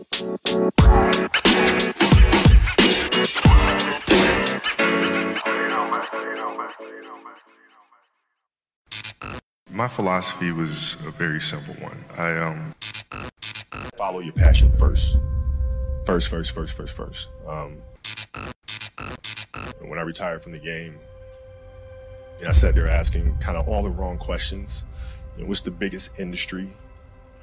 My philosophy was a very simple one. I um follow your passion first. First, first, first, first, first. Um, when I retired from the game, I sat there asking kind of all the wrong questions. You know, what's the biggest industry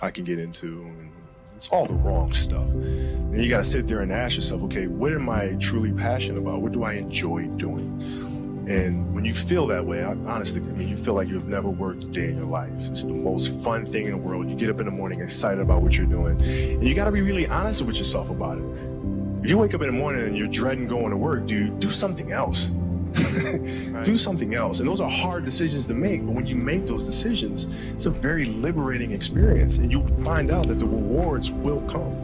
I can get into? And it's all the wrong stuff. Then you got to sit there and ask yourself, okay, what am I truly passionate about? What do I enjoy doing? And when you feel that way, I, honestly, I mean, you feel like you've never worked a day in your life. It's the most fun thing in the world. You get up in the morning excited about what you're doing. And you got to be really honest with yourself about it. If you wake up in the morning and you're dreading going to work, dude, do something else. do something else. And those are hard decisions to make. But when you make those decisions, it's a very liberating experience. And you find out that the rewards will come.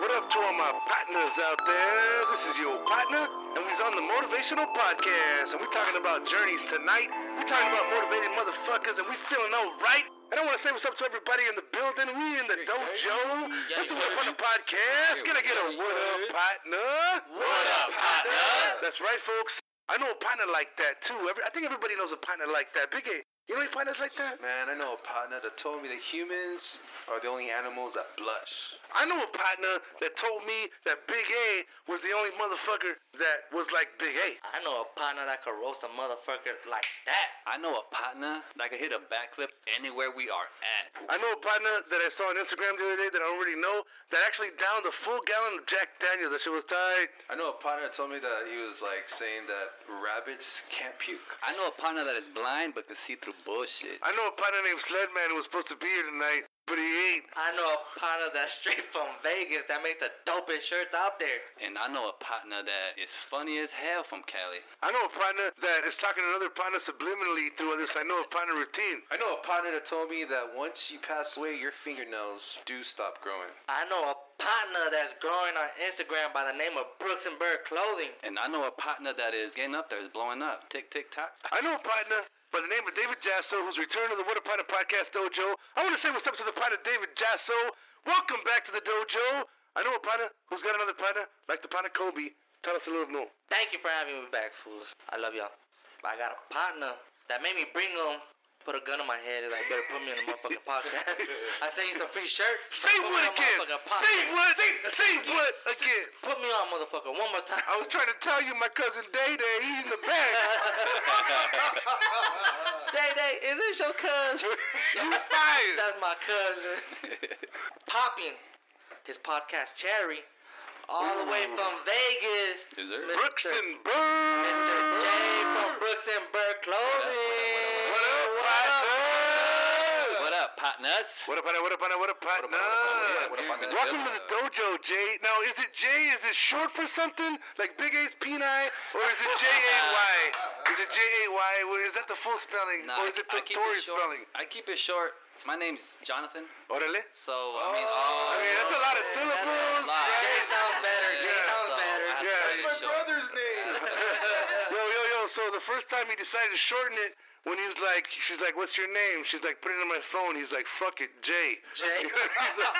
What up to all my partners out there? This is your partner, and we's on the Motivational Podcast, and we're talking about journeys tonight. We're talking about motivated motherfuckers, and we feeling all right. And I want to say what's up to everybody in the building. We in the dojo. That's the What Up on the Podcast. Gonna get a what up, partner? What up, partner? That's right, folks. I know a partner like that too. Every, I think everybody knows a partner like that. Big A, you know any partners like that? Man, I know a partner that told me that humans are the only animals that blush. I know a partner that told me that Big A was the only motherfucker that was like Big A. I know a partner that could roast a motherfucker like that. I know a partner that could hit a backflip anywhere we are at. I know a partner that I saw on Instagram the other day that I already know that actually downed a full gallon of Jack Daniels. That shit was tight. I know a partner that told me that he was like saying that rabbits can't puke. I know a partner that is blind but can see through bullshit. I know a partner named Sledman who was supposed to be here tonight, but he ain't. I know a partner that's straight from Vegas that makes the dopest shirts out there. And I know a partner that is funny as hell from Cali. I know a partner that is talking to another partner subliminally through this. I know a partner routine. I know a partner that told me that once you pass away, your fingernails do stop growing. I know a partner that's growing on Instagram by the name of Brooks and Berg Clothing. And I know a partner that is getting up there, is blowing up. Tick, tick, tock. I know a partner by the name of David Jasso who's returned to the What a Podcast Dojo. I want to say what's up to the partner David Jasso. Welcome back to the dojo. I know a partner who's got another partner like the partner Kobe. Tell us a little more. Thank you for having me back, fools. I love y'all. I got a partner that made me bring him. Put a gun in my head and like better put me in the motherfucking podcast. I say you some free shirts. Say Put what on again? Say what? Say, say what again? Put me on, motherfucker, one more time. I was trying to tell you, my cousin Day Day, he's in the back. Day Day, is this your cousin? you fired. That's my cousin. Popping his podcast Cherry. All the way from Vegas. Is there? Mr. Brooks and Berg. Mr. J from Brooks and Berg Clothing. What up, partner? What up, partners? What up, partner? What up, partner? What up, partner? Yeah, what up, partner? Welcome to the dojo, Jay. Now, is it Jay? Is it short for something like Big A's Peni, or is it J A Y? Is it J A Y? Is that the full spelling, Nah, or is it I keep Tory it short. spelling? I keep it short. My name's Jonathan. Orale. So, I mean, oh, oh I mean, that's a lot of syllables, lot. right? Jay sounds better. Jay Yeah. sounds So, better. I have to Yeah. That's my short. brother's name. Yo, yo, yo. So the first time he decided to shorten it, when he's like, she's like, "What's your name?" She's like, "Put it on my phone." He's like, "Fuck it, Jay." Jay. he's, like,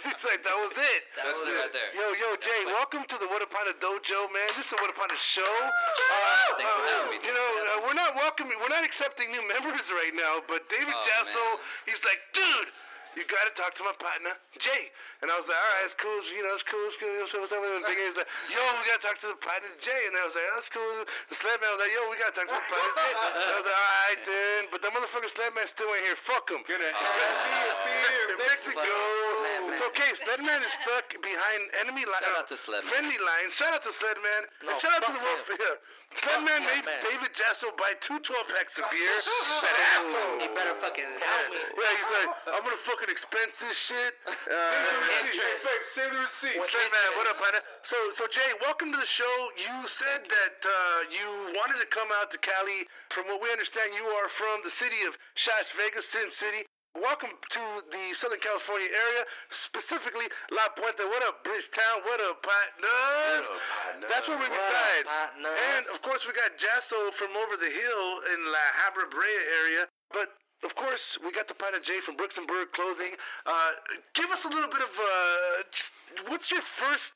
he's like, "That was it." That was it right there. Yo, yo, Jay, what- welcome to the What Upon a Dojo, man. This is the What Upon a Show. Uh, Thanks for having me. You know, uh, we're not welcoming, we're not accepting new members right now, but David Oh, Jasso, he's like, dude, you gotta talk to my partner, Jay. And I was like, all right, it's cool, you know, it's cool, it's cool. So what's up? And Big A's like, yo, we gotta talk to the partner, Jay. And I was like, that's cool. The sled man was like, yo, we gotta talk to the partner, Jay. And I was like, all right, then. But the motherfucker sled man still ain't here. Fuck him. Gonna have beer, beer, Mexico. Sledman. It's okay. Sledman is stuck behind enemy line. Shout out to Sledman. Friendly lines. Shout out to Sledman. No, and shout out to the Wolf. Yeah. That man made man. David Jasso buy two 12 packs of beer. that asshole. He better fucking zout me. Yeah, he's like, I'm gonna fucking expense this shit. Uh, Interest. Babe, say the receipt. What's that, man? What up, partner? So, so Jay, welcome to the show. You said that uh, you wanted to come out to Cali. From what we understand, you are from the city of Shas Vegas, Sin City. Welcome to the Southern California area, specifically La Puente. What up, Bridgetown? What up, partners? What up, partner? That's where we reside. partners? And of course, we got Jasso from over the hill in La Habra Brea area. But of course, we got the partner Jay from Brooks and Berg Clothing. Uh, give us a little bit of uh, just what's your first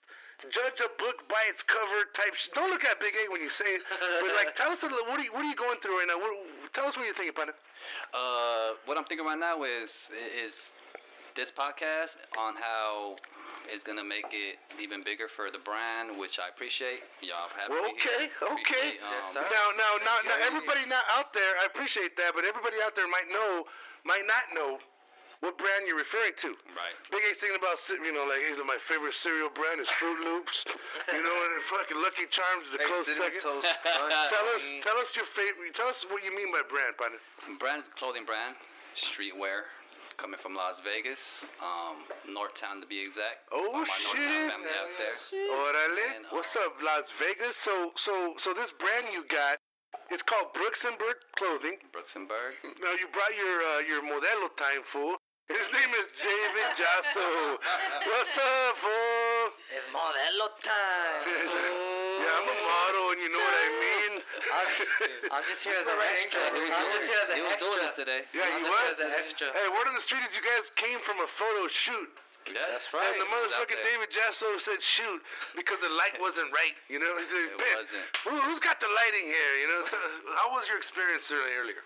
judge a book by its cover type? Sh- Don't look at Big A when you say it, but like tell us a little. What are you, what are you going through right now? What, tell us what you're thinking, partner. Uh, what I'm thinking right now is is this podcast on how it's gonna make it even bigger for the brand, which I appreciate. Y'all have Well, me okay, here. okay. Appreciate, um, Yes, sir. Now, now, now, now, everybody not out there, I appreciate that, but everybody out there might know, might not know what brand you're referring to. Right. Big A's thinking about, you know, like, these are my favorite cereal brand is Fruit Loops, you know, and fucking Lucky Charms is a Hey, close second. Toast Tell us, tell us your favorite. Tell us what you mean by brand, partner. brand is a clothing brand, streetwear, coming from Las Vegas, um, Northtown to be exact. Oh, All my shit. Northtown family out there. Orale. And, uh, What's up, Las Vegas? So, so, so this brand you got, it's called Brooks and Bird Clothing. Brooks and Berg. Now you brought your uh, your modelo time fool. His name is David Jasso. What's up, fool? It's modelo time. fool. Yeah, I'm a model, and you know what I mean. I'm just, I'm just here as an Right, extra. Angel. I'm just here as He an was doing it extra. today. Yeah, I'm you just what? here as an extra. Hey, word on the street is you guys came from a photo shoot. Yes. That's right. And the He was out motherfucking. David Jasso said shoot because the light wasn't right. You know, he said, It wasn't. Who, who's got the lighting here? You know, so, how was your experience earlier?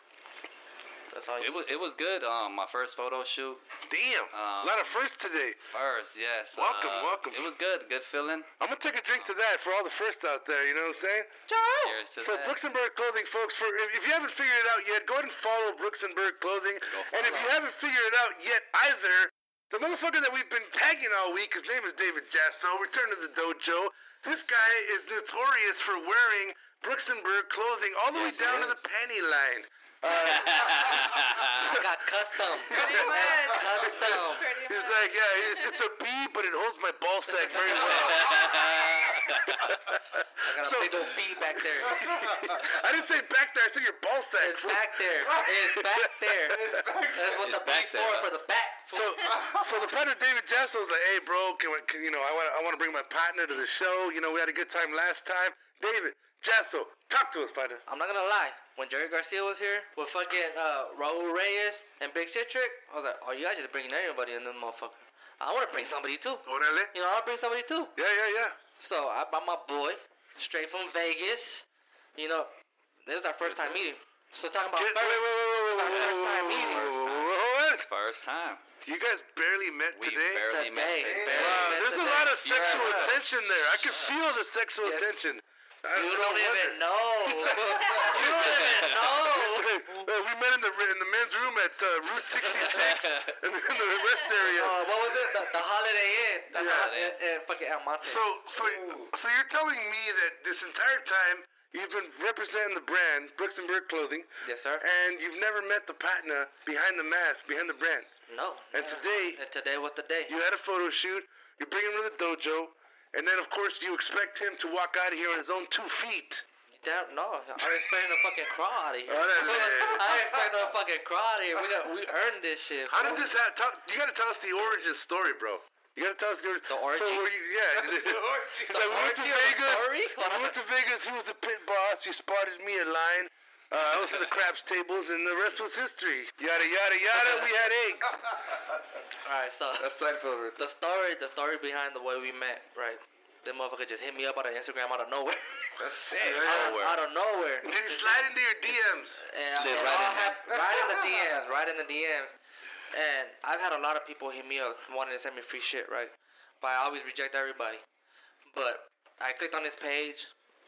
That's all. It was it was good. Um, my first photo shoot. Damn, a Um, lot of firsts today. First, yes. Welcome, uh, welcome. It was good. Good feeling. I'm gonna take a drink to that for all the firsts out there. You know what I'm saying? Cheers to So that. Brooks and Berg Clothing, folks. For if if you haven't figured it out yet, go ahead and follow Brooks and Berg Clothing. And if you haven't figured it out yet either, the motherfucker that we've been tagging all week, his name is David Jasso. Return to the dojo. This guy is notorious for wearing Brooks and Berg clothing all the way Yes, he down to the panty line. I got custom. Pretty much. Custom. Pretty He's much. like, yeah, it's, it's a B, but it holds my ball sack very well. I got a So- big old B back there. I didn't say back there. I said your ball sack. It's back there. It's back there. That's what the It's back B's there, for, huh? for the back. So, so the partner David Jasso's like, hey, bro, can, we, can you know, I want, I want to bring my partner to the show. You know, we had a good time last time. David Jasso, talk to us, partner. I'm not gonna lie. When Jerry Garcia was here with fucking uh, Raul Reyes and Big Citric, I was like, oh, you guys just bringing everybody in this motherfucker. I want to bring somebody too. Orale. You know, I'll bring somebody too. Yeah, yeah, yeah. So I brought my boy straight from Vegas. You know, this is our first time meeting. So talking about Get, first, wait, wait, wait, wait, it's our wait, first time meeting. What? First time. You guys barely met We today. barely met. Today. today. Barely Wow, met there's a lot of sexual Yeah. tension there. I can feel the sexual Yes. tension. You don't wonder. even know. you don't even know. We met in the in the men's room at uh, Route 66 in, the, in the rest area. Uh, what was it? The, the Holiday Inn. The Yeah. In fucking El Monte. So, so, so you're telling me that this entire time you've been representing the brand Brooks and Berg Clothing, Yes, sir. and you've never met the partner behind the mask, behind the brand. no. And never. today, And today was the day. you had a photo shoot. You bring him to the dojo, and then of course you expect him to walk out of here on his own two feet. Damn, no. I was expecting to fucking crawl out of here. I expect to fucking crawl out of here. We got, we earned this shit. How did this happen? You got to tell us the origin story, bro. You gotta tell us the origin. The orgy? So were you, yeah. It's like we went to the Vegas. We went to Vegas. He was the pit boss. He spotted me a line. Uh, I was at the craps tables, and the rest was history. Yada yada yada. We had eggs. All right, so That's Seinfeld. the story, the story behind the way we met, right? That motherfucker just hit me up on Instagram out of nowhere. That's it. out, nowhere. out of nowhere. Did he slide into your DMs? And, Slid and right in there. hap- right in the DMs, right in the DMs. And I've had a lot of people hit me up wanting to send me free shit, right? But I always reject everybody. But I clicked on his page.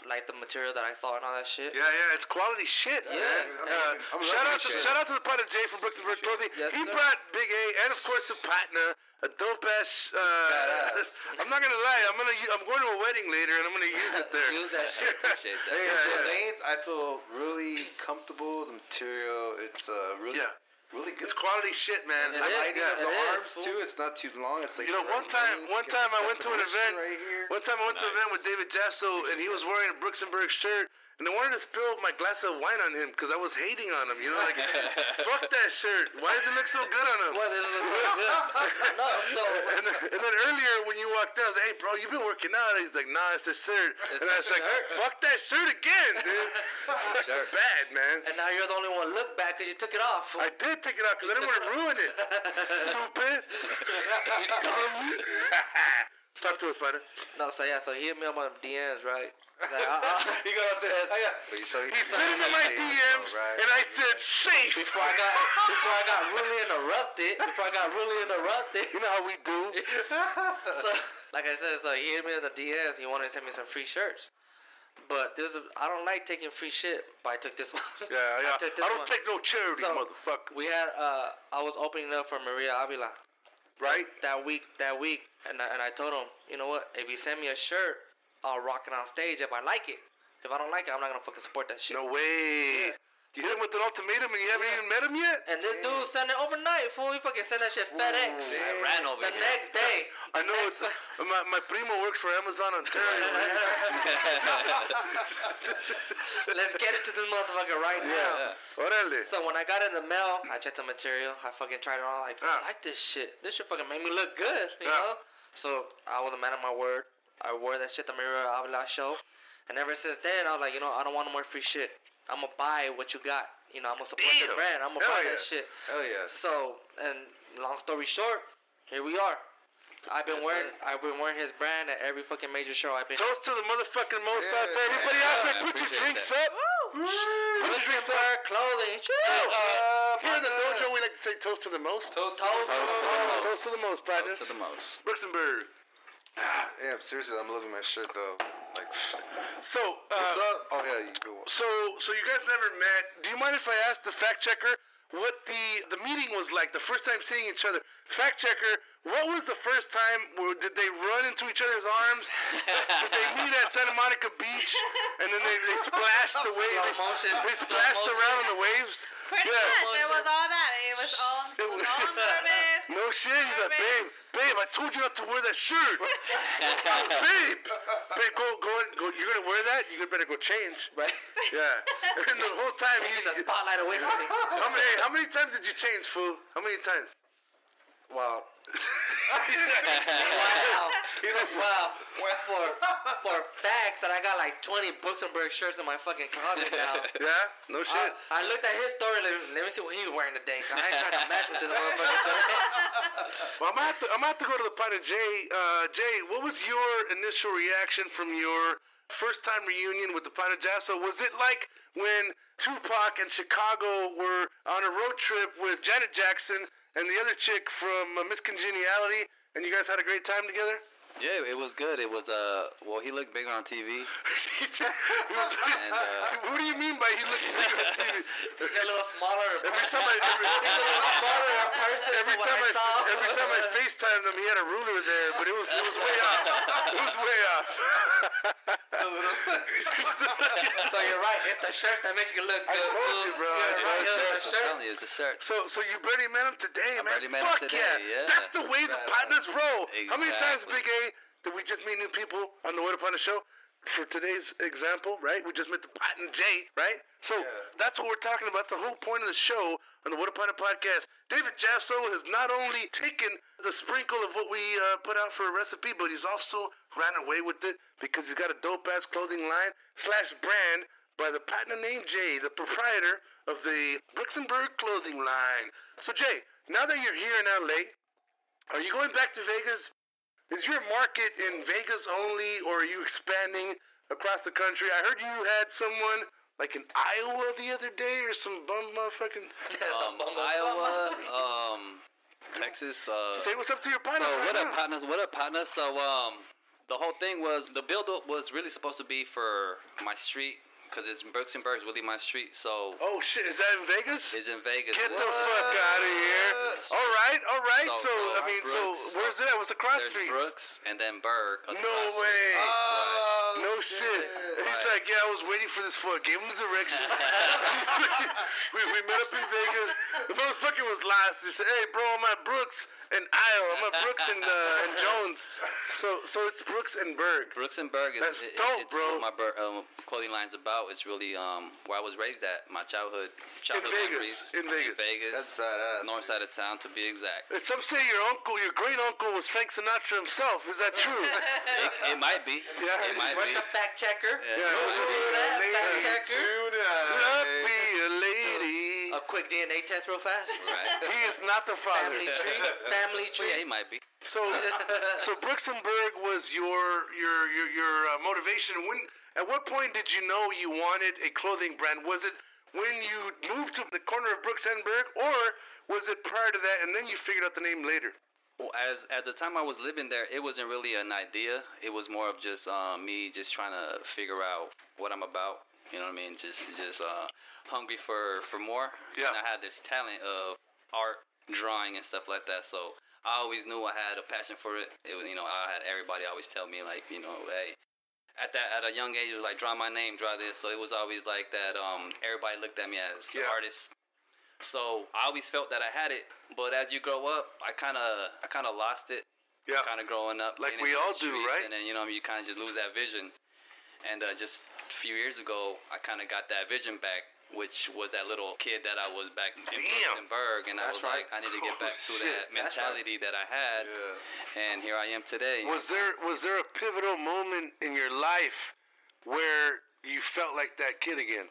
Like the material that I saw and all that shit. Yeah, yeah, it's quality shit, Yeah. man. Uh, shout out to shit. shout out to the partner Jay from Brooks and Berg Clothing. Yes, he sir. brought Big A and of course the partner, a dope ass. Uh, I'm not gonna lie, I'm gonna I'm going to a wedding later and I'm gonna use it there. Use that shit. Appreciate that. Hey, Yeah, yeah. the length, I feel really comfortable. The material, it's uh, really, Yeah. Really good. It's quality shit, man. It I is, like Yeah, that. the It is, arms fool. too. It's not too long. It's like You know, one time, one time I went to an event. right here. One time I went to an event with David Jasso, and he was wearing a Brooks and Berg shirt, and I wanted to spill my glass of wine on him because I was hating on him. You know, like, fuck that shirt. Why does it look so good on him? What? This is so good. No, so And then, and then earlier when you walked in, I was like, "Hey, bro, you've been working out?" He's like, "Nah, it's a shirt." It's and I was like, "Fuck that shirt again, dude." Shirt. Bad, man. and now you're the only one look back because you took it off. I did take it off because I didn't want to ruin it. Stupid. Talk to us, Spider. No, so yeah, so he hit me up on DMs, right? Like, uh, uh, You gotta say, oh yeah. But you- so He slid into my DMs, and I said, "Safe." before I got before I got really interrupted, before I got really interrupted, You know how we do. so like I said, so he hit me in the DMs. He wanted to send me some free shirts. But this is I don't like taking free shit, but I took this one. Yeah, yeah. this I don't one. take no charity, So, motherfucker. We had uh I was opening up for Maria Avila Right? that week that week and I, and I told him, you know what, if you send me a shirt, Uh, I'll rock it on stage if I like it. If I don't like it, I'm not gonna fucking support that shit. No way. You hit him with an ultimatum, and you haven't even met him yet. And this dude sent it overnight, fool. He fucking sent that shit FedEx. I ran over The here. next day. I know it's Next- my, my primo works for Amazon Ontario. Man. Let's get it to this motherfucker right now. Orale. So when I got in the mail, I checked the material. I fucking tried it on. Like, Yeah. I ah. like this shit. This shit fucking made me look good, you Yeah. know? So I was a man of my word. I wore that shit the Maria Avila show. And ever since then, I was like, you know, I don't want no more free shit. I'm gonna buy what you got. You know, I'm gonna support Damn. the brand. I'm gonna Hell buy yeah. that shit. Hell yeah. So, and long story short, here we are. I've been wearing, I've been wearing his brand at every fucking major show I've been. Toast to the motherfucking most Yeah, out there. Everybody out there, yeah, put your drinks that. up. Put your drinks up. Wear clothing. Uh, here in the dojo, we like to say toast to the most. Toast. Toast to the most. Toast to the most, partners. to the most. Luxembourg. Yeah, seriously, I'm loving my shirt though. Like, So, what's uh, up? Oh yeah, you go. so, so you guys never met. Do you mind if I ask the fact checker what the the meeting was like? The first time seeing each other. Fact checker, what was the first time? Where, did they run into each other's arms? did they meet at Santa Monica Beach and then they, they splashed the waves? They, motion. they splashed motion. around in the waves. Pretty much. It was all that. It was all, it was all on purpose. No shit. He's like, babe, babe, I told you not to wear that shirt. babe, babe, go, go, go. You're gonna wear that? You better go change. Right? Yeah. And the whole time, Taking the spotlight away from me. how many, hey, how many times did you change, fool? How many times? Wow. Wow. He's like, wow. For for facts that I got like 20 Brooks and Berg shirts in my fucking closet now. Yeah. No shit. I, I looked at his story. Let, let me see what he's wearing today. I ain't trying to match with this motherfucker today. well, I'm gonna have to. I'm gonna have to go to the part of Jay. Uh, Jay, what was your initial reaction from your first time reunion with the Pine of Jasso? Was it like when Tupac and Chicago were on a road trip with Janet Jackson and the other chick from uh, Miss Congeniality, and you guys had a great time together? Yeah, it was good. It was uh, well, he looked bigger on TV. Was- And, uh, what do you mean by he looked bigger on TV? He's a little smaller. Every time I every, He's a little smaller in person. every time I, saw. every time I FaceTimed him, he had a ruler there, but it was it was way off. It was way off. so you're right. It's the shirts that makes you look good. I told you, bro. I You're right. you. It's the I'm telling shirts. you, it's a shirt. So so you barely met him today, man. barely met him Fuck today, yeah. yeah. That's the way the partners roll. How many times, Exactly. Big A, did we just meet new people on the What Upon the Show? For today's example, right? We just met the Pot and Jay, right? So that's what we're talking about. The whole point of the show on the What Upon a podcast. David Jasso has not only taken the sprinkle of what we uh, put out for a recipe, but he's also ran away with it because he's got a dope ass clothing line slash brand by the partner named Jay, the proprietor of the Brooks and Berg clothing line. So Jay, now that you're here in LA, are you going back to Vegas? Is your market in Vegas only, or are you expanding across the country? I heard you had someone like in Iowa the other day, or some bum motherfucking. Um, Iowa, um, Texas. Uh, Say what's up to your so partners right what up, now. partners? What up, partners? So um, the whole thing was the build up was really supposed to be for my street because it's Brooks and Berg's really my street. So Oh shit, is that in Vegas? it's in Vegas. Get the fuck out of here! All right, all right. So- So, so I mean, Brooks- so where's it at? What's the cross street? Brooks and then Berg. No way. Oh, No shit. And He's Right. like, yeah, I was waiting for this fuck. Gave him the directions. we, we met up in Vegas. The motherfucker was last. He said, hey, bro, I'm at Brooks and Isle. I'm at Brooks and, uh, and Jones. So so it's Brooks and Berg. Brooks and Berg is That's it- dope, it's bro. what my Ber- um, clothing line's about. It's really um, where I was raised at. My childhood, childhood Vegas, memories in Vegas. In Vegas, That's badass. north side of town to be exact. And some say your uncle, your great uncle was Frank Sinatra himself. Is that true? It, it might be. Yeah. It might What's be. the fact checker? Yeah, Yeah. it might be. that, fact checker. Not be a lady. A quick DNA test real fast. Right. He is not the father. Family tree. Family tree. Yeah, he might be. So, so Brooks and Berg was your your your your uh, motivation. When at what point did you know you wanted a clothing brand? Was it when you moved to the corner of Brooks and Berg, or was it prior to that, and then you figured out the name later? As at the time I was living there, it wasn't really an idea. It was more of just um, me just trying to figure out what I'm about. You know what I mean? Just just uh, hungry for for more. Yeah. And I had this talent of art, drawing, and stuff like that. So I always knew I had a passion for it. It was you know I had everybody always tell me like you know hey. At that, at a young age, it was like draw my name, draw this. So it was always like that. Um, everybody looked at me as the Yeah. artist, so I always felt that I had it, but as you grow up, I kind of I kind of lost it. Yeah. Kind of growing up, Like we all do, right? And then you know you kind of just lose that vision. And uh, just a few years ago, I kind of got that vision back, which was that little kid that I was back in. Berg, and That's I was like, I need to get Oh, back to shit. that mentality that I had, and here I am today. Was there was there a pivotal moment in your life where you felt like that kid again?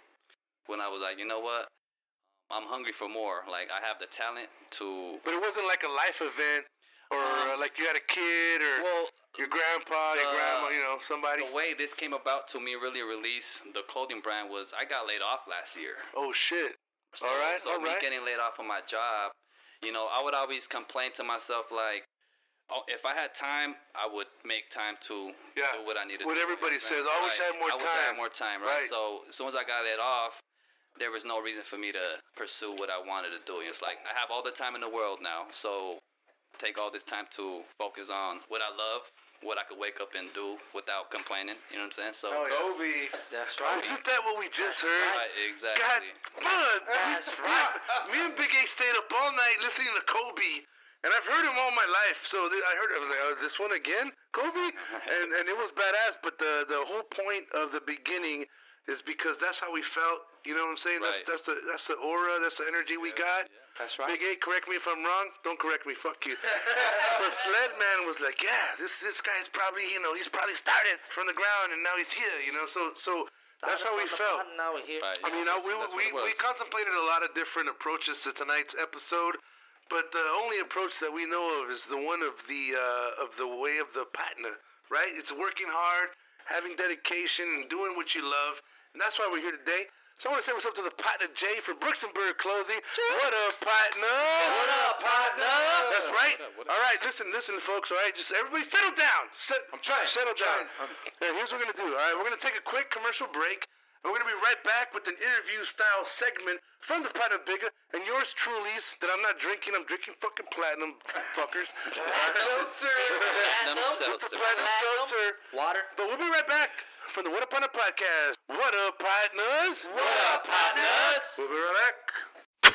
when I was like, you know what, I'm hungry for more. Like I have the talent to But it wasn't like a life event, or uh, like you had a kid, or well. your grandpa, your uh, grandma, you know, somebody. The way this came about to me really release the clothing brand was I got laid off last year. Oh shit! So, all right, so all me right. getting laid off on my job, you know, I would always complain to myself like, oh, if I had time, I would make time to Yeah, do what I need to what do. everybody you know says, I wish I had more I wish I time. had more time, right? Right. So as soon as I got laid off, there was no reason for me to pursue what I wanted to do. It's like I have all the time in the world now, so take all this time to focus on what I love, what I could wake up and do without complaining. You know what I'm saying? So. Oh, yeah. Kobe. That's right. Isn't that what we just heard? Right, exactly. God, man, That's right. Me and Big A stayed up all night listening to Kobe, and I've heard him all my life. So th- I heard, I was like, oh, this one again, Kobe, and and it was badass. But the the whole point of the beginning is because that's how we felt. You know what I'm saying? That's Right. that's the that's the aura, that's the energy we got. That's right. Big A, correct me if I'm wrong. Don't correct me. Fuck you. but Sledman was like, yeah, this this guy's probably you know he's probably started from the ground and now he's here. You know, so so that's how we felt. Now we're here. Right. I mean, That's- we, that's we, we contemplated a lot of different approaches to tonight's episode, but the only approach that we know of is the one of the uh, of the way of the partner, right? It's working hard, having dedication, and doing what you love, and that's why we're here today. So I want to say what's up to the partner Jay from Brooks and Berg Clothing. What up, partner? What up, partner? That's right. All right, listen, listen, folks. All right, just everybody settle down. Set, I'm trying. Settle down. Yeah, here's what we're gonna do. All right, we're gonna take a quick commercial break. And we're gonna be right back with an interview-style segment from the partner Bigger and yours truly's that I'm not drinking. I'm drinking fucking platinum, fuckers. Seltzer. Platinum It's a seltzer. platinum seltzer. Water. But we'll be right back from the What Up on the podcast. What up, partners? What up, partners? We'll be right back.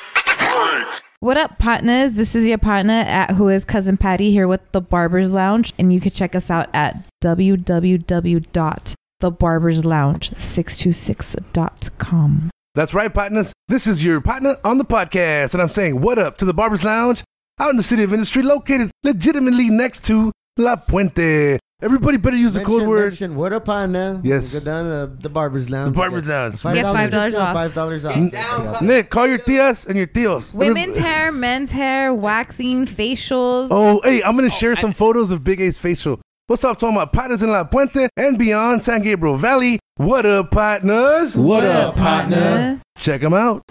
What up, partners? This is your partner at Who is Cousin Patty here with The Barbers Lounge, and you can check us out at www.thebarberslounge626.com. That's right, partners. This is your partner on the podcast, and I'm saying what up to the Barber's Lounge out in the city of industry, located legitimately next to La Puente. Everybody better use the code word. mention, what up, partner? Yes. Go down to the barber's lounge. The Barber's Lounge. Five Get dollars $5 off. Five dollars off. N- Nick, call your tias and your tios. Women's hair, men's hair, waxing, facials. Oh, hey, I'm gonna oh, share some photos of Big A's facial. What's up, talking about partners in La Puente and beyond San Gabriel Valley? What up, partners? What up, partner? Check them out.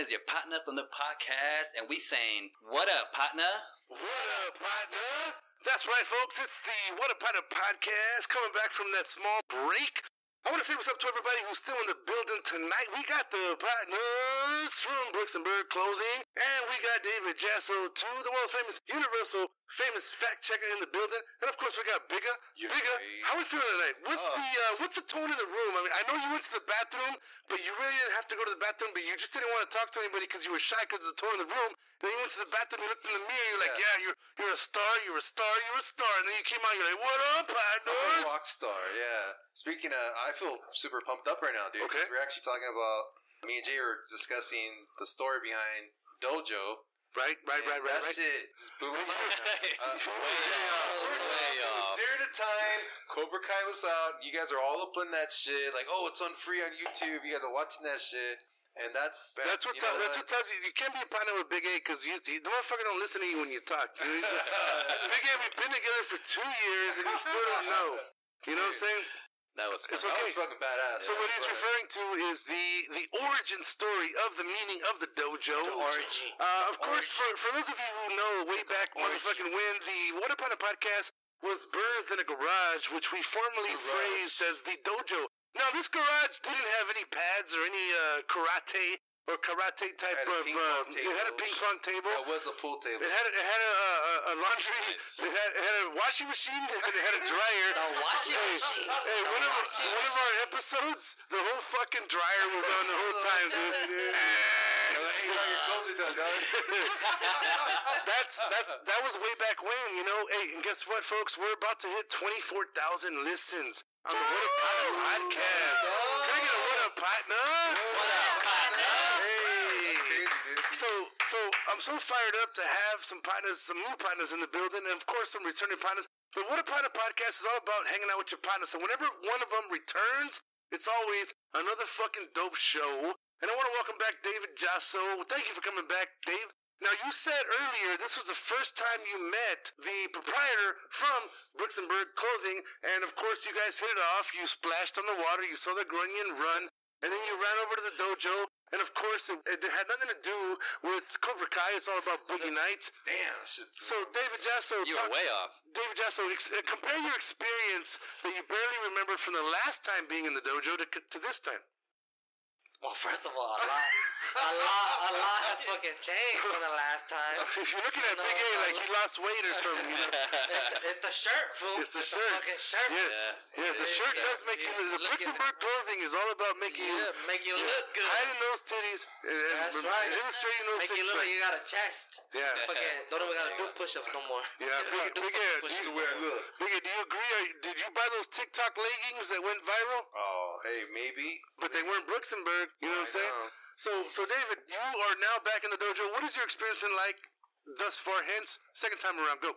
Is your partner from the podcast, and we saying, "What up, partner?" What up, partner? That's right, folks. It's the What a Partner podcast coming back from that small break. I want to say what's up to everybody who's still in the building tonight. We got the partners from Brooks and Berg Clothing, and we got David Jasso, too, the world famous Universal famous fact checker in the building, and of course we got Bigger. Bigger, how we feeling tonight? What's the uh, what's the tone in the room? I mean, I know you went to the bathroom, but you really didn't have to go to the bathroom, but you just didn't want to talk to anybody because you were shy because of the tone in the room. Then you went to the bathroom, you looked in the mirror, you're like, yeah, you're you're a star, you're a star, you're a star, and then you came out, you're like, what up, I'm a rock star, yeah. Speaking of, I feel super pumped up right now, dude. Okay. We're actually talking about, me and Jay were discussing the story behind Dojo. Right, right, and right, right, That right. shit is booming. uh, Way off. During the time Cobra Kai was out, you guys are all up on that shit. Like, oh, it's on free on YouTube. You guys are watching that shit. And that's That's what, you tell, know that's what tells you you can't be a partner with Big A because you, you, the motherfucker don't listen to you when you talk. You know? Big A, we've been together for two years and you still don't know. You know what I'm saying? That was It's That was fucking badass. So what he's Right. referring to is the the origin story of the meaning of the dojo. origin. Uh, of course, for, for those of you who know, way back motherfucking when the What Upon a Podcast was birthed in a garage, which we formerly phrased as the dojo. Now, this garage didn't have any pads or any uh, karate or karate type of. ping Uh, it had a ping pong table. It was a pool table. It had a, it had a, a, a laundry. It, had, it had a washing machine. And it had a dryer. The washing hey, machine. Hey, The one of, washing one of our episodes, the whole fucking dryer was on the whole time, dude. Hey, your clothes are done, dog. that's that's that was way back when, you know. Hey, and guess what, folks? We're about to hit twenty four thousand listens on the What a Partner podcast. Can I get a What a Partner? What up, partner? Hey. So so I'm so fired up to have some partners, some new partners in the building, and of course some returning partners. The What a Partner podcast is all about hanging out with your partners. So whenever one of them returns, it's always another fucking dope show. And I want to welcome back David Jasso. Thank you for coming back, Dave. Now, you said earlier this was the first time you met the proprietor from Berg Clothing, and of course, you guys hit it off. You splashed on the water, you saw the grunion run, and then you ran over to the dojo. And of course, it, it had nothing to do with Cobra Kai. It's all about Boogie Nights. Damn. So, David Jasso, You were way off. David Jasso, ex- uh, compare your experience that you barely remember from the last time being in the dojo to, to this time. Well, first of all, a lot, a lot, a lot has fucking changed from the last time. If You're looking at No, Big A like he lost weight or something. You know? It's the, it's the shirt, fool. It's the shirt. fucking shirt. Yes, yes. The shirt Yeah. does make you. The Look Bricks at and Bird clothing is all about making you Yeah, make you look good. hiding those titties and, and That's right. illustrating those Make six you look like you got a chest. Yeah. Fucking don't even gotta do push-ups no more. Yeah, Big, Big A, do push-ups. you, Big A, do you agree? Or did you buy those TikTok leggings that went viral? Oh, hey, maybe. But they weren't Brooks and Berg. You know what I'm saying? know. So, so David, you are now back in the dojo. What is your experience been like thus far? Hence, second time around. Go.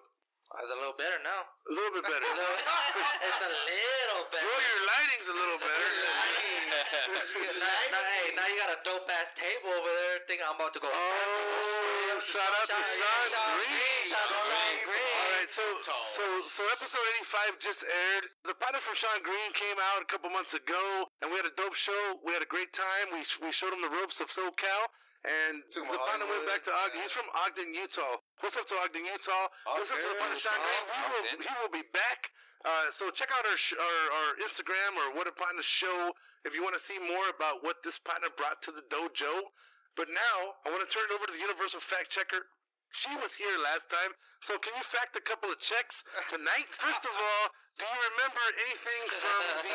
It's a little better now. A little bit better. A little- it's a little better. Well, your lighting's a little better. now, now, hey, now you got a dope ass table over there. Think I'm about to go. Oh, shout out to Sean Green. Shout out to Sean Green. Right, so so so episode eighty five just aired. The partner from Sean Green came out a couple months ago, and we had a dope show. We had a great time. We we showed him the ropes of SoCal, and him the to partner went back to Ogden. He's from Ogden, Utah. What's up to Ogden, Utah? What's up to the partner Sean Green? We will, he will be back. Uh, so check out our, sh- our our Instagram or What a Partner Show if you want to see more about what this partner brought to the dojo. But now I want to turn it over to the Universal Fact Checker. She was here last time, so can you fact a couple of checks tonight? First of all, do you remember anything from the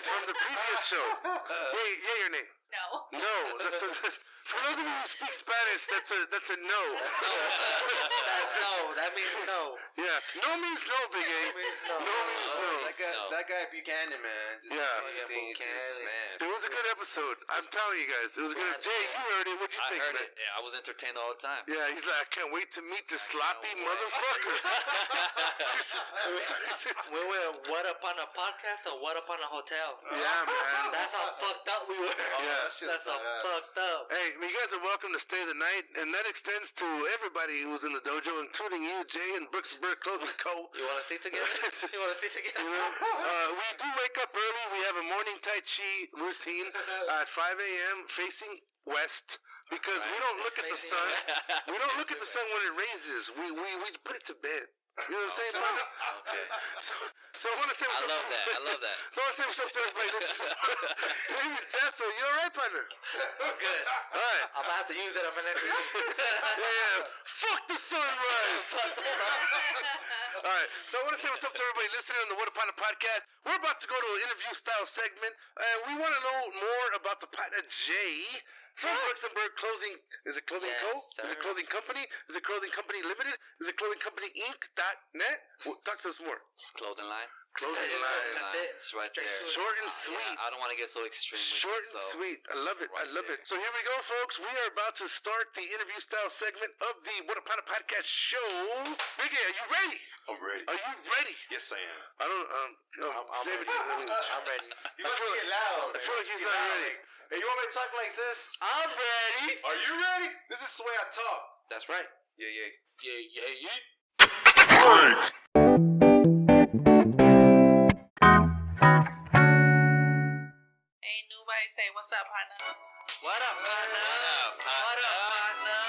from the previous show? Wait, yay or nay? No. No, that's a, for those of you who speak Spanish, that's a that's a no. That- no, that means no. Yeah, no means no, Big A. means no. No means no. That guy, No. that guy Buchanan, man. Just Yeah. anything, Yeah, just, Buchanan. man. It was a good episode. I'm telling you guys, it was a good. Jay, you heard it. What'd you I think, heard man? it. Yeah, I was entertained all the time. Yeah, he's like, I can't wait to meet this sloppy motherfucker. We were what up on a podcast or what up on a hotel? yeah, man. That's how fucked up we were. Yeah. Oh, that That's how badass. fucked up. Hey, you guys are welcome to stay the night, and that extends to everybody who's in the dojo, including you, Jay, and Brooks and Berg Clothing Co. You want to stay together? you want to stay together? You know, uh, we do wake up early. We have a morning Tai Chi routine at 5 a.m. facing west. because we don't look at the sun. We don't look at the sun when it raises. We we we put it to bed. You know what I'm saying? Okay. So, so I want to say what's I up love that. I love that. So I want to say what's up to everybody. This is David Jasso. You all right, partner? I'm good. All right. I'm gonna have to use it on my next yeah, yeah. Fuck the sunrise. All right. So I want to say what's up to everybody listening on the What a Partner podcast. We're about to go to an interview style segment, and we want to know more about the partner Jay from Brooks and Berg Clothing. Is a Clothing Co? Yes, Is a. Clothing Company? Is a Clothing Company Limited? Is a Clothing Company Inc. Dot net? Well, talk to us more. Just clothing line. Clothing Yeah, line. That's it. It's right there. Short and Uh, yeah, sweet. I don't want to get so extreme. with Short it, and so- sweet. I love it. I love there. it. So here we go, folks. We are about to start the interview style segment of the What a Partner podcast show. Biggie, are you ready? I'm ready. Are you ready? Yes, I am. I don't. Um, no, I'm, I'm David. ready. I mean, I'm ready. You must get loud. I feel like he's not ready. Hey, you want me to talk like this? I'm ready. Are you ready? This is the way I talk. That's right. Yeah, yeah. Yeah, yeah, yeah. Ain't nobody say what's up, partner. What up, partner? What up, partner?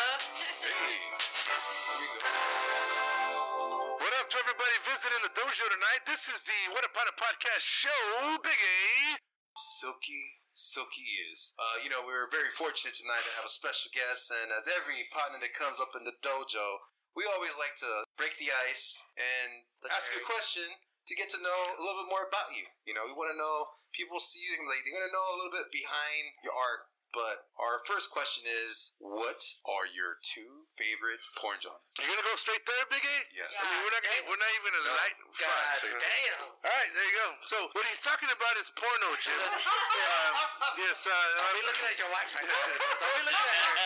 What up to everybody visiting the dojo tonight? This is the What a Partner podcast show. Big A. Silky, Silky is. Uh, you know, we were very fortunate tonight to have a special guest, and as every partner that comes up in the dojo, we always like to break the ice and ask a question to get to know a little bit more about you. You know, we want to know people see you, like they're gonna know a little bit behind your art. But our first question is, what are your two favorite porn genres? You're gonna go straight there, Big A? Yes. I mean, we're not gonna. We're not even gonna light. God fire. damn. All right, there you go. So what he's talking about is porno, Jim. um, yes. Uh, Don't be looking at your wife like that. Don't be looking at her.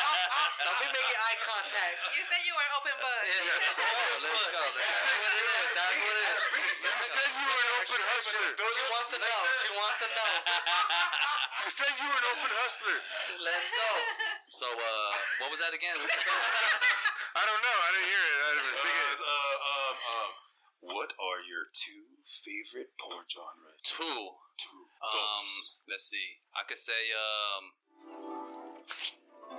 Don't be making eye contact. You said you were open book. Yeah, Let's go. Let's go. That's what You said you were an open hustler. She wants to know. She wants to know. You said you were an open hustler. Let's go. So, uh, what was that again? What's the I don't know. I didn't hear it. I didn't, Big A. Uh, uh, um, um, what are your two favorite porn genres? Two. Two. Um, let's see. I could say, um,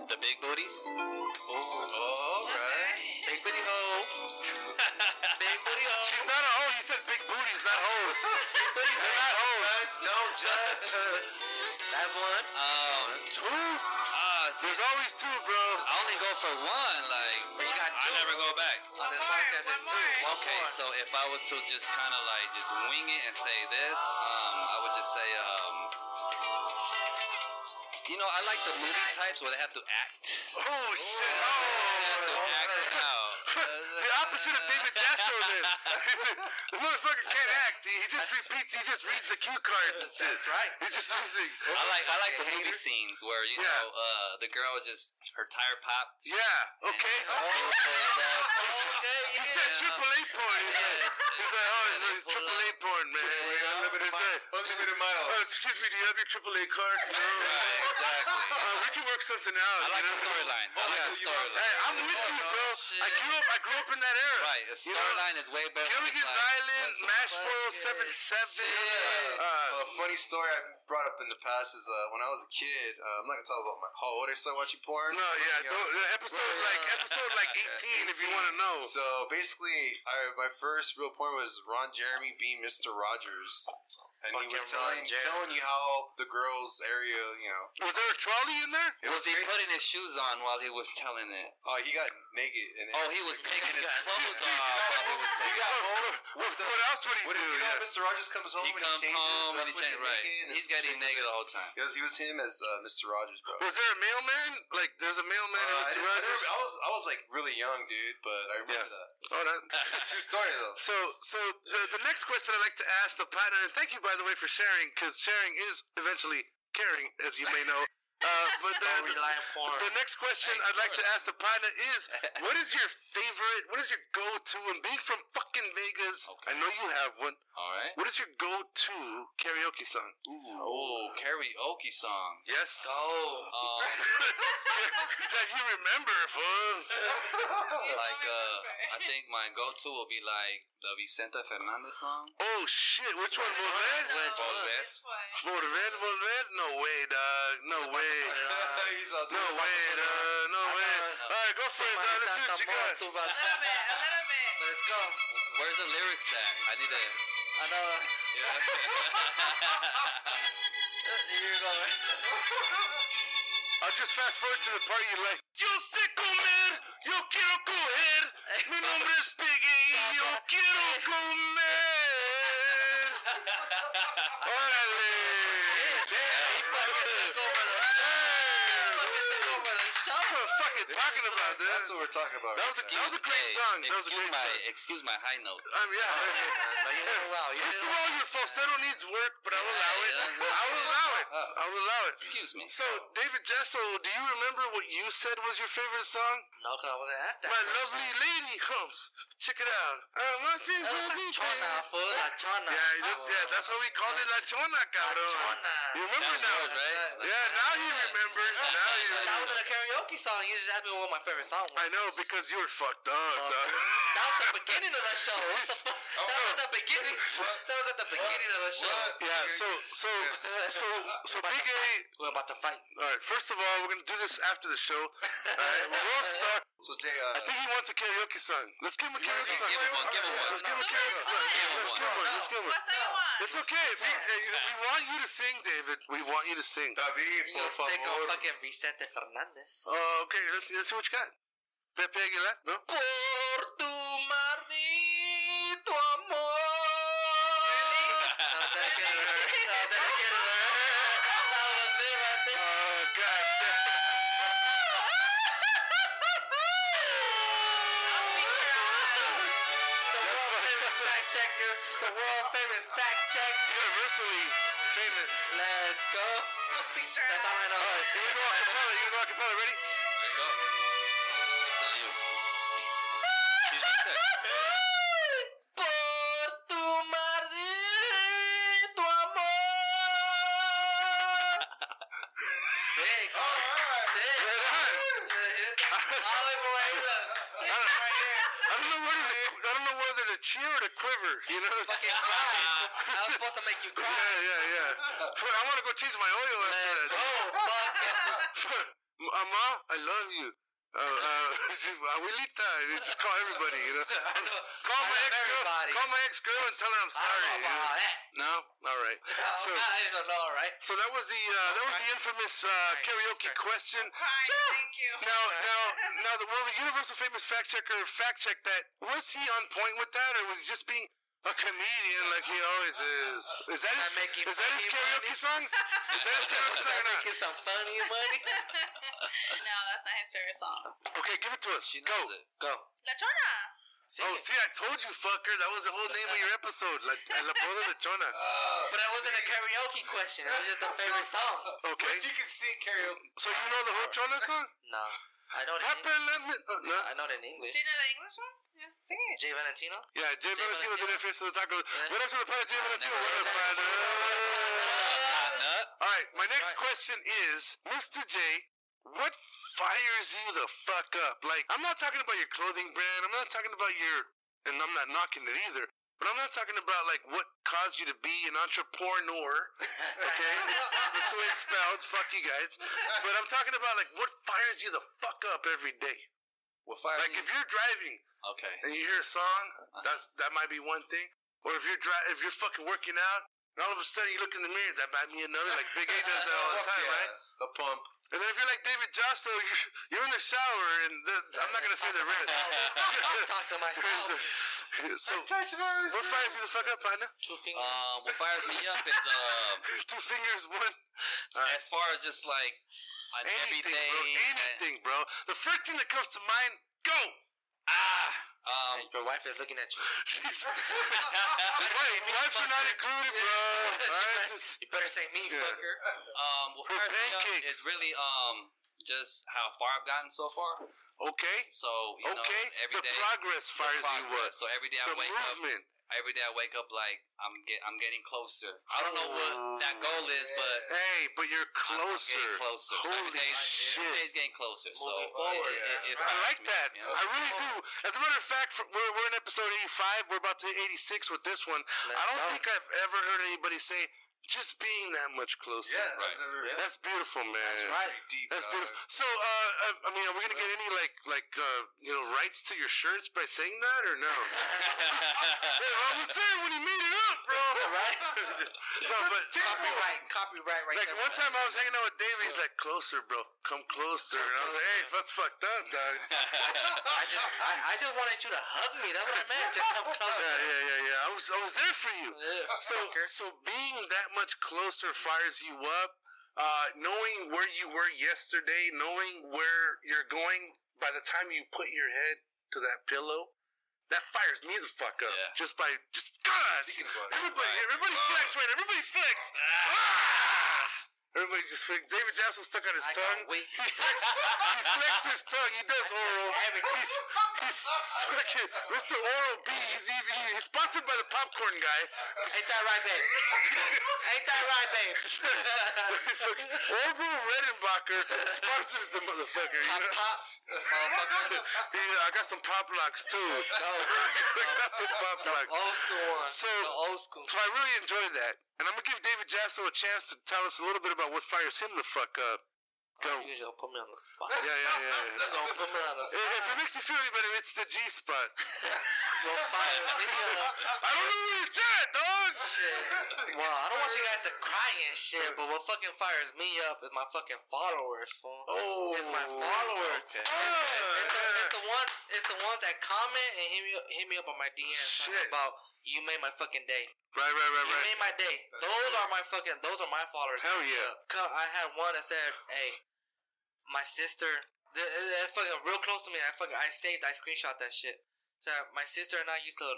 the big booties. Oh, all right. Big booty hoe. Big booty hoe. She's not a hoe. He said big booties, not hoes. They're not hoes. Don't judge. That's one. Um, Two? ah, There's always two, bro. I only go for one. Like, But you got I two. never go back. On this more, podcast, one it's two. One Okay, more. so if I was to just kind of like just wing it and say this, um, I would just say, um, you know, I like the movie types where they have to act. Oh, shit. They have Oh. act it out. the opposite of David Jasso, then. the motherfucker can't act. He, he just repeats. He just reads the cue cards and shit. That's right. He just reads it. I like I like the Hater. movie scenes where you Yeah. know uh, the girl just her tire popped. Yeah. Okay. And, clothes fold up. Okay, He said triple A porn. He's like, he's like, oh, triple A porn, man. Unlimited He's miles. Like, Unlimited miles. oh, excuse me, do you have your AAA card? No. Right, exactly. Uh, we can work something out. I like you the know? storyline. I like the storyline. Hey, I'm with you, bro. shit. I grew up. I grew up in that era. Right, the You know, storyline is way better. than Gilligan's Island, let's go Mash fuck it. 477. Uh, Uh, a funny story I brought up in the past is uh, when I was a kid. Uh, I'm not gonna talk about my, how old I started watching porn. no, yeah, You know, don't, episode like episode like 18 if you want to know. So basically, I, my first real porn was Ron Jeremy being Mr. Rogers, and he was telling telling you how the girls' area, you know, Was there a trolley in there? it Was he great. putting his shoes on while he was telling it? Oh, he got naked. And Oh, he was taking his clothes off he was He got it. home. What, what else would he What do? you know Yeah. Mr. Rogers comes home He and comes he changes home and he left changes. foot Right. naked and He's getting naked the whole time. It was, he was him as uh, Mr. Rogers, bro. Was there a mailman? Like, there's a mailman in Uh, I, Mr. I, Rogers? never- I was I was like really young, dude, but I remember Yeah. that. Oh, that, True story though. So, so the, the next question I'd like to ask the partner, and thank you by the way for sharing, because sharing is eventually caring, as you may know. Uh, but the, Don't rely on porn. the next question I'd like to ask the partner is, what is your favorite? What is your go-to? And being from fucking Vegas, I know you have one. All right. What is your go-to karaoke song? Oh, karaoke song. Yes. Oh. Um, that you remember, fool. like uh, I think my go-to will be like the Vicente Fernandez song. Oh shit! Which one? Volver? Volver. Which one? Volver? Volver? No way, dog. No way. He's all No way, uh, no way. All right, go for it, dog. Let's see what you got. A little bit, a little bit. Let's go. Where's the lyrics at? I need to. I know. Yeah. Here you go. I'll just fast forward to the part you like. Yo sé comer, yo quiero coger. Mi nombre es Piggy yo quiero comer. What I'm talking about, dude. That's what we're talking about. That was a, that was a great Hey, song. That was a excuse great my song. excuse my high notes. Um, yeah. First of all, your falsetto needs work, but I'll allow it. I'll allow it. I'll allow it. Excuse me. So, David Jasso, do you remember what you said was your favorite song? No, because I wasn't asked that. My lovely lady comes. Check it out. I'm watching That was La Chona, fool. La Chona. Yeah, you yeah, that's why we called it La Chona, cabrón. Chona. You remember That now? right. Yeah, now he remembers. Now he That wasn't a karaoke song. You just asked me what my favorite song. I know because you were fucked up, dog. That was the beginning of the show. What the fuck? That was at the beginning. That was at the beginning of the show. Yeah, so so so so Big A. We're about to fight. All right, first of all, we're gonna do this after the show. All right, we'll start. So Jay, uh, I think he wants a karaoke song. Let's give him a karaoke song. Give him one, give him one. Let's give him a karaoke song. Give him Let's one. give him one. Let's give him one. What song you want? It's okay. We, uh, we want you to sing, David. We want you to sing. David, You por gonna stick on favor. fucking Vicente Fernandez. Oh, okay. Let's, let's see what you got. Pepe Aguilar, ¿no? Por tu maldito amor. No, that can't. No, that can't. That was it right there. Oh, God. Famous fact checker. The world famous fact check. Universally famous. Let's go. That's all I know. All right, you gonna go acapella. You gonna go acapella. Ready? Por tu maldito amor. Sick. Sick. Right on. All the way from right here. Right here. I don't know whether to, I don't know whether to cheer or to quiver. You know? Fucking cry. I was supposed to make you cry. Yeah, yeah, yeah. I want to go change my oil after Let's that. go. Fuck. Mama, I love you. Uh, uh, abuelita, you just call everybody, you know. Call my ex girl. Call my ex girl and tell her I'm sorry. you know. that. No, all right. So, I don't know, right? so that was the uh, that was the infamous uh, karaoke question. Hi, thank you. Now, now, now, the, will the universal famous fact checker fact check that? Was he on point with that, or was he just being a comedian like he always is? Is that his, Am I is that his karaoke money? song? Is that his karaoke song I or not? making some funny money? No, that's not his favorite song. Okay, give it to us. She Go. knows it. Go. La Chona. Sing Oh, it. see, I told you, fucker. That was the whole name of your episode. La, La Poda de Chona. But that wasn't a karaoke question. It was just a favorite song. Okay. You can sing karaoke. So you know the whole Chona song? No. I know it in Happy English. lemon. Uh, no. I know it in English. Do you know the English one? Yeah, sing it. Jay Valentino? Yeah, Jay Valentino did it face to the taco. Yeah. What up to the planet, Jay Valentino? What up, heard planet? Nut. All right, my next Right. question is, Mr. J, what fires you the fuck up? Like, I'm not talking about your clothing brand. I'm not talking about your, and I'm not knocking it either. But I'm not talking about like what caused you to be an entrepreneur. Okay, it's, that's the way it's spelled. Fuck you guys. But I'm talking about like what fires you the fuck up every day. What fire? Like if you're driving okay. and you hear a song, that's that might be one thing. Or if you're dri- if you're fucking working out, and all of a sudden you look in the mirror, that might be another. Like Big A does that all the time, Yeah, right? The pump. And then if you're like David Jasso, you're, you're in the shower, and the, I'm not gonna say the rest. Talk to myself. so, what fires you the fuck up, partner? Two fingers. Um, what fires me up is um, Two fingers, one. as far as just like an Anything, everyday. bro. Anything, bro. The first thing that comes to mind, go. Ah. Um. Your wife is looking at you. Jeez. Wait, wives are not included, bro. All right, You better say me, Yeah. fucker. Um. What For fires pancakes. is really um just how far I've gotten so far. okay. So you know, Okay. every The day progress the fires you progress. up. So every day I The wake up. Movement. Every day I wake up like I'm get I'm getting closer. I don't know what oh, that goal is, but Hey, but you're I'm- closer. I'm getting closer. so every Holy day, shit. every day's getting closer. so Moving forward, it, it, it I like me that. you know? I really do. As a matter of fact, we're, we're in episode 85. We're about to hit 86 with this one. Let's I don't go. think I've ever heard anybody say, just being that much closer. Yeah, I've never- yeah. That's beautiful, man. That's right. Pretty deep. That's dog. beautiful. So, uh, I, I mean, are we gonna get any like, like, uh, you know, rights to your shirts by saying that, or no? hey, I was there when he made it up, bro. Right? no, but Copyright, copyright right like there. one time I was hanging out with Dave, he's like, "Closer, bro, come closer," and I was like, "Hey, that's fucked up, dog." I just, I, I just wanted you to hug me. That's what I meant. Just come closer. Yeah, yeah, yeah, yeah. I was, I was there for you. Yeah, So, fucker. so being that much closer fires you up. Uh, knowing where you were yesterday, knowing where you're going by the time you put your head to that pillow, that fires me the fuck up. Yeah. Just by, just God, Thinking about it. everybody, everybody flex, right? Everybody flex. Ah! Everybody just flex. David Jackson stuck out his I tongue. He flexed, he flexed his tongue. He does oral. He's, he's fucking Mr. Oral B. He's, he, he's sponsored by the popcorn guy. Ain't that right, babe? Ain't that right, babe? Orville Redenbacher sponsors the motherfucker. You know? pop, motherfucker. Yeah, I got some pop locks too. Let's go. I got some pop locks. Old school one. So- the old school. So I really enjoyed that. And I'm gonna give David Jasso a chance to tell us a little bit about what fires him the fuck up. Oh, Go. You just put me on the spot. Yeah, yeah, yeah. yeah. You gonna put me on the spot. if it makes you feel any better, it's the G spot. Me up. I don't know where it's at, dog. Shit. Well, I don't want you guys to cry and shit, but what fucking fires me up is my fucking followers, fool. Oh, It's my oh, followers. Okay. It's the, it's the ones it's the ones that comment and hit me hit me up on my DMs about you made my fucking day. Right, right, right, You right. You made my day. Those are my fucking those are my followers. Hell yeah. I had one that said, "Hey, my sister, th- th- th- fucking real close to me. I fucking I saved, I screenshot that shit. So my sister and I used to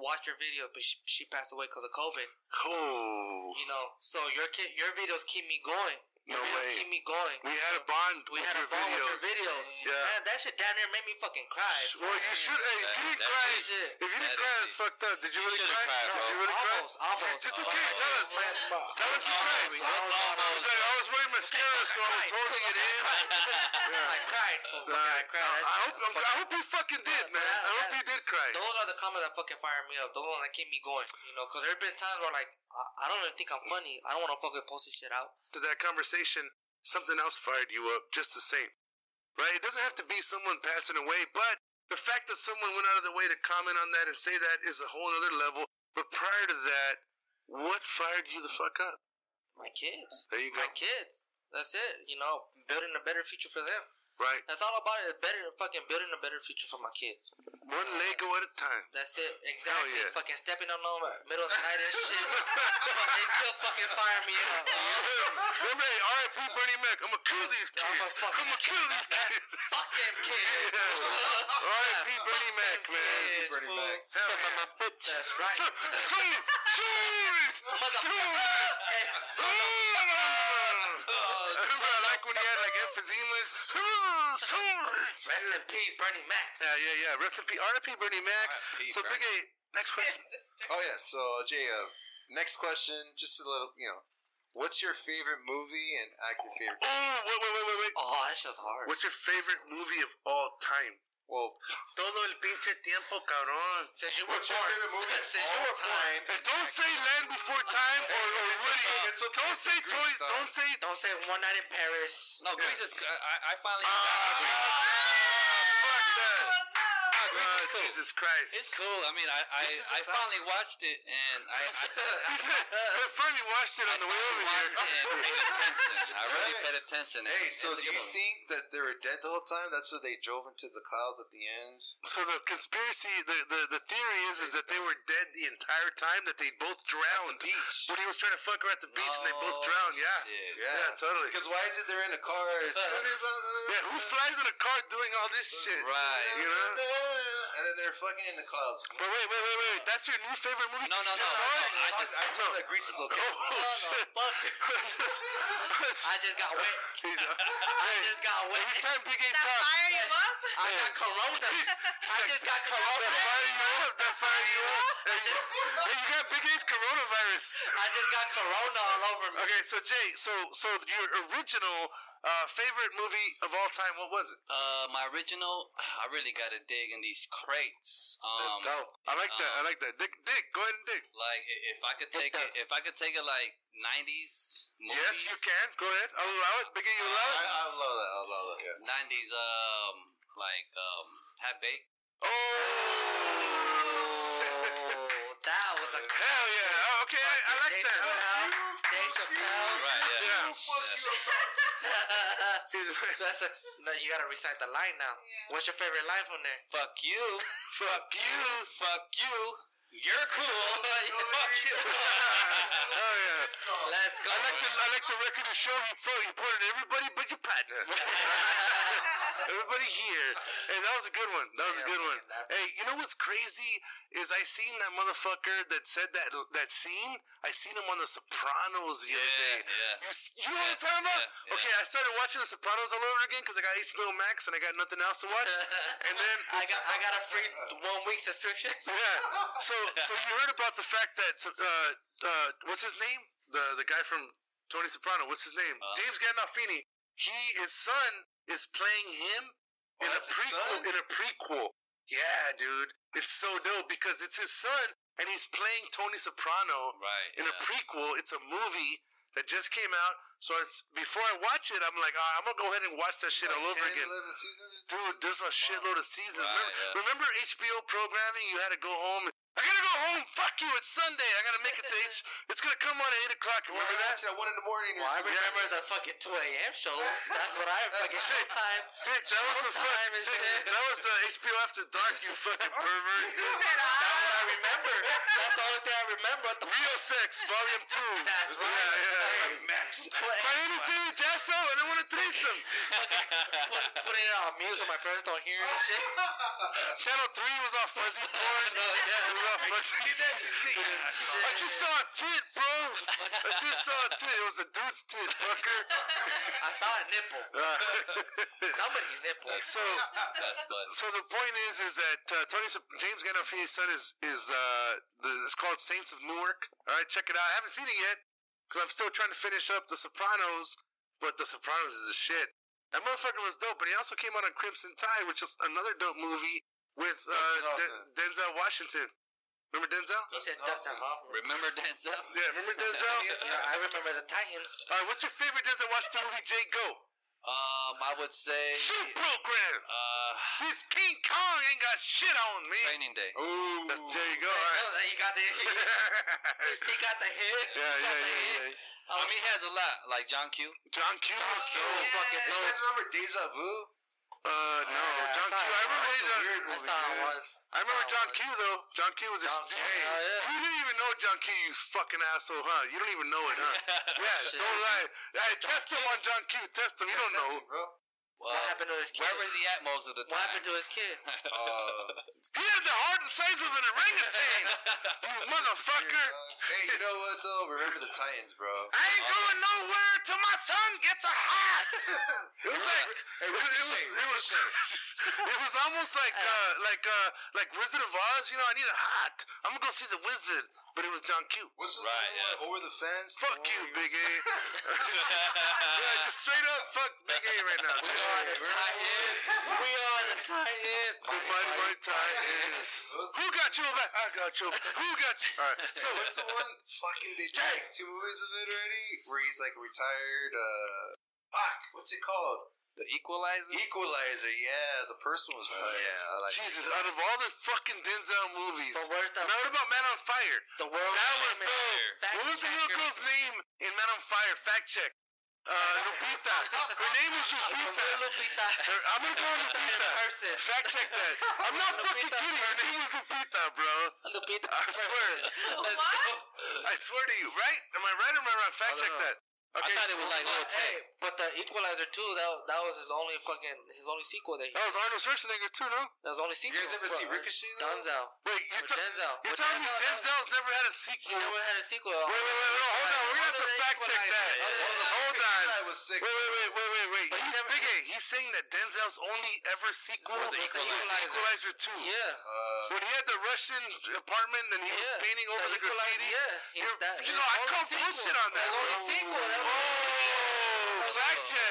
watch your videos, but she, she passed away because of COVID. Oh, You know, so your kid, your videos keep me going. Your No videos way. keep me going. we had a bond We with had a your bond with your video. Yeah. Man, that shit down there made me fucking cry. Well, you should. Hey, if you didn't That- cry, shit. if you didn't That cry, is that's fucked up. Did you really cry? cried, bro. Did you really cry? Almost, almost. It's okay. Tell us. Tell us you cried. Almost, almost. It's like I was wearing mascara, so I was holding it in. I cried. I cried. I hope. I'm, hope you fucking did, man. I hope you did cry. Those are the comments that fucking fired me up. Those ones that keep me going. You know, because there have been times where like I, I don't even think I'm funny. I don't want to fucking post this shit out. To that conversation, something else fired you up just the same, right? It doesn't have to be someone passing away, but the fact that someone went out of their way to comment on that and say that is a whole other level. But prior to that, what fired you the fuck up? My kids. There you go. My kids. That's it. You know, building a better future for them. Right, That's all about it. Better fucking building a better future for my kids. one Lego at a time. That's it. Exactly. yeah. Fucking stepping on them middle of the night and shit. they still fucking fire me up. Remember, hey, R.I.P. Bernie Mac. I'm gonna kill these kids. I'ma I'm gonna kill these kids. Fuck them kids. R.I.P. Bernie Mac, man. Kids, Bernie. Mac. Hell Some of yeah. my bitch. That's right. I remember I like when he had like emphysemas. Rest in peace, Bernie Mac. Yeah, yeah, yeah. Rest in peace. R.I.P. Bernie Mac. R.I.P. So, Big Bernie. A, next question. Oh yeah. So Jay, uh, next question. Just a little, you know, what's your favorite movie and actor favorite? Oh, wait, wait, wait, wait, wait. Oh, that shit's hard. What's your favorite movie of all time? Well, Todo el pinche tiempo, cabrón. Since you were what's your born. favorite movie of Since you all were born. time? And don't say Land Before Time or, or it's Woody. okay, it's okay. Don't say Grease Toy. stuff. Don't say. Don't say one night in Paris. No, Grease is. I, I finally. Ah, fuck that. Ah, Grease is cool. Jesus Christ. It's cool. I mean, I I, This is a I finally watched it and I. I I finally watched it on the way over here. it and paid attention. I really paid attention. hey, it's so do you movie. think that they were dead the whole time? That's why they drove into the clouds at the end. So the conspiracy, the, the, the theory is, is that they were dead the entire time, that they both drowned. beach. When he was trying to fuck her at the beach and they both Oh, drowned, yeah. shit. Yeah, totally. Because why is it they're in a car? Yeah, who flies in a car doing all this shit? Right. You know? And then they're fucking in the clouds. But wait, wait, wait, wait. That's your new favorite movie? No, no, no, just no, saw no. I I, just- I told that Grease is okay. Oh, shit. I just got wet. I just got wet. Every time Big A That talks, fire you up? I got corona. I just got corona. that fire you up, that fire you up. Hey, you, hey, you got Big A's coronavirus. I just got corona all over me. Okay, so Jay, so so your original Uh, favorite movie of all time? What was it? Uh, my original, I really gotta dig in these crates. Um, Let's go. I like that. I um, like that. Dick, Dick, go ahead and dig. Like if I could take it, if I could take it like '90s movies. Yes, you can. Go ahead. I'll allow it. Biggie, you allow it? I, I love that. I love that. Yeah. '90s, um, like um, half baked. Oh, that was a Hell yeah. Oh, okay, I, I like Dave that. Chappelle. Dave Chappelle. Right. Yeah. Yeah. That's a no. You gotta recite the line now. What's your favorite line from there? Fuck you. Fuck you. Fuck you. You're cool. Fuck you. Oh yeah. Let's go. I like the I like the record to show you felt you pointed at everybody but your partner. Everybody here. Hey, that was a good one. That was a good one. Hey, you know what's crazy is I seen that motherfucker that said that that scene. I seen him on The Sopranos the other day. yeah. You, you know what I'm talking about? yeah, yeah. Okay, I started watching The Sopranos all over again because I got HBO Max and I got nothing else to watch. and then I got I got a free one week subscription. yeah. So so you heard about the fact that uh uh what's his name? The the guy from Tony Soprano. What's his name? Uh. James Gandolfini. He his son is playing him in a prequel. In a prequel. Yeah, dude. It's so dope because it's his son and he's playing Tony Soprano Right. in a prequel. It's a movie that just came out. So it's before I watch it, I'm like, ah, I'm gonna go ahead and watch that shit all over 10, again. 11 seasons or something? Dude, there's a shitload of seasons. Right, remember, yeah. remember HBO programming? You had to go home. I gotta go home. Fuck you. It's Sunday. I gotta make it to H. It's gonna come on at eight o'clock. You want Remember to that? watch it at 1 in the morning Well, I something? remember the fucking 2 a.m. shows. That's what I fucking Dick, Showtime. Dick, that was the fuck. Showtime and shit. that was uh, HBO After Dark. You fucking pervert. dude. That's what I remember. That's the only thing I remember. What the Real Sex, Volume Two. That's Yeah, right. yeah. Max. My name is David Jasso, and I want to threesome. put, putting it on mute so my parents don't hear and shit. Channel Three was all fuzzy porn. No, yeah. It was all. You see, I just saw a tit, bro. I just saw a tit. It was a dude's tit, fucker. I saw a nipple. Somebody's nipple. so, That's so the point is, is that uh, Tony James Gandolfini's son is is uh, the, it's called Saints of Newark. All right, check it out. I haven't seen it yet because I'm still trying to finish up The Sopranos. But The Sopranos is a shit. That motherfucker was dope, but he also came out on Crimson Tide, which is another dope movie with uh, De- Denzel Washington. Remember Denzel? He said Dustin Hoffman. Remember Denzel? Yeah, remember Denzel? Yeah, I remember the Titans. All right, what's your favorite Denzel Washington movie? Jay, go. Um, I would say. Shoot program. Uh, This King Kong ain't got shit on me. Training Day. Ooh. That's, there you go. All Oh, he got the he, he got the hit. Yeah, He got yeah, the yeah, hit. yeah. I mean, he has a lot, like John Q. John Q was Q dope. was fucking You dope. guys remember Deja Vu? Uh, no, Yeah, John Q. I I remember. once. John, I saw it once. I remember saw it John once. Q though. John Q was a John Q, hey, hell yeah. You didn't even know John Q, you fucking asshole, huh? You don't even know it, huh? yeah, Shit. don't lie. Hey, test him on John Q. Test him. You don't know. Test me, bro. Well, What happened to his kid? Where was he at most of the time? What happened to his kid? Uh, He had the heart and size of an orangutan. you motherfucker. hey, you know what though? Remember the Titans, bro. I ain't going nowhere till my son gets a hat. It was like it, it was it was it was almost like uh like uh like Wizard of Oz. You know, I need a hat. I'm gonna go see the wizard, but it was John Q. What's the Right, right, yeah. one? Over the fence? Fuck The you, Big A. yeah, just straight up, fuck Big A right now. We are the Titans. We are the Titans. The Mighty Mighty Titans. Who got your back? I got your back. Who got you? All right. So what's the one fucking they did like two movies of it already? Where he's like retired, uh fuck, what's it called? The Equalizer. Equalizer, yeah, the person was Oh, retired. yeah, I like. Jesus, out of all the fucking Denzel movies, But where's the- now what about Man on Fire? The world. That was famous dope. What was the little girl's name in Man on Fire? Fact check. Uh, Lupita. Her name is Lupita. Lupita. Her- I'm gonna go with Lupita. person. Fact check that. I'm not fucking Lupita kidding. Her name is Lupita, bro. Lupita. I swear. Let's What? go. I swear to you, right? Am I right or am I wrong? Fact I check know. that. I thought it was like Lil But, Tay. But the Equalizer 2, that, that was his only fucking, his only sequel that he, That was Arnold Schwarzenegger too, no? that was only sequel. You guys ever see Ricochet, though? Denzel. Wait, you're, ta- Denzel. you're telling me Denzel's never had a He sequel? never had a sequel. Wait, wait, wait, wait, hold on. We're gonna have to fact check that. Equalizer. Other than- Hold on. was sick. Wait, wait, wait, wait, wait, wait. He's Big. He's saying that Denzel's only ever sequel Was was Equalizer. 2. Yeah. Uh, When he had the Russian apartment and he was painting over the, graffiti. yeah. That- you know, I only call bullshit on that. His only sequel. That was check.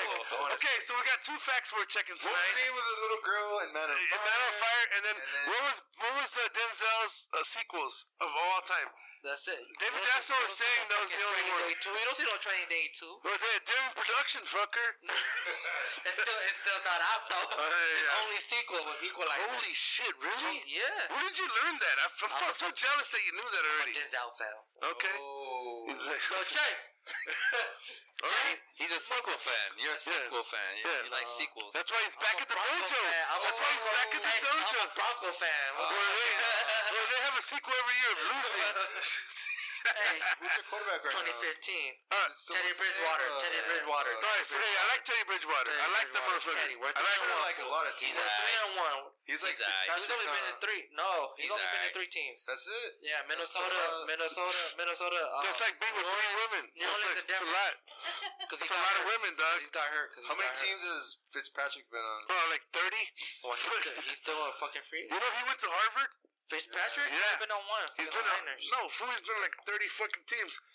Okay, so we got two facts we're checking tonight. What was tonight. the name of the little girl in Man on In Fire? Man on Fire, and then, And then- what was what was uh, Denzel's uh, sequels of all time? That's it. David You Jackson was you don't see saying no that was the fucking only Training one. Day two. You don't see no Training Day two. Well, they're, they're in production, fucker. It's still it's still not out though. Oh, yeah, His only sequel was Equalizer. Holy shit, really? Yeah. Where did you learn that? I'm, I'm, I'm so jealous that you knew that already. Denzel fell. Okay. Oh. He's like- No, Jay. All right. He's a sequel fan. You're a sequel fan. You, Yeah. you like uh, sequels. That's why he's back at the Bronco dojo. fan. I'm a That's why he's back at the dojo. I'm a Bronco fan. What Well, the- they, they have a sequel every year of. Hey, Who's your quarterback right now? 2015. Uh, Teddy Bridgewater. Teddy Bridgewater. all right, so hey, I like Teddy Bridgewater. I like the motherfucker. Teddy, we're I like him. and one. like a lot of teams. We're three and one. He's like He's alright. He's only been in three. No, he's, He's only been in three teams. That's it. Yeah, Minnesota, uh, Minnesota, Minnesota. Uh, That's like being with three women. New That's, Orleans like, and it's a lot. Because It's a lot of women, dog. He's got hurt. Cause How many teams has Fitzpatrick been on? Oh, like 30? Well, he's, still, he's still a fucking free. You know he went to Harvard? Fitzpatrick? Yeah. He's been on one. He's fucking been on, no, fool, he's been on like 30 fucking teams.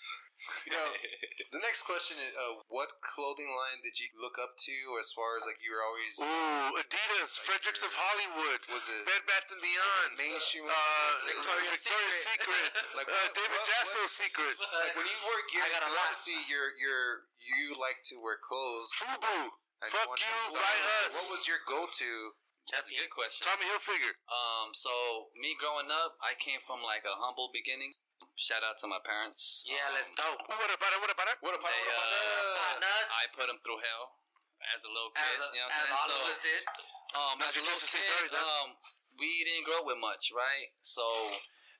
You know, the next question is, uh, what clothing line did you look up to as far as like you were always Ooh, Adidas, Fredericks of Hollywood, Was it- Bed Bath and Beyond, mainstream? uh, Victoria's Victoria's Secret. Secret, Like, uh, David what- Jasso's Secret, like when you were I getting? got a Because lot. obviously, you're you're you like to wear clothes. Fubu, fuck you, to us? What was your go-to? That's a good question. Tommy Hilfiger. Um, so me growing up, I came from like a humble beginning. Shout out to my parents. Yeah, Um, let's go. What about it? What about it? What about? About uh. I put them through hell as a little kid. as, a, you know what I'm saying? all so, of us did. Um, as a little said, sorry, um, we didn't grow up with much, right? So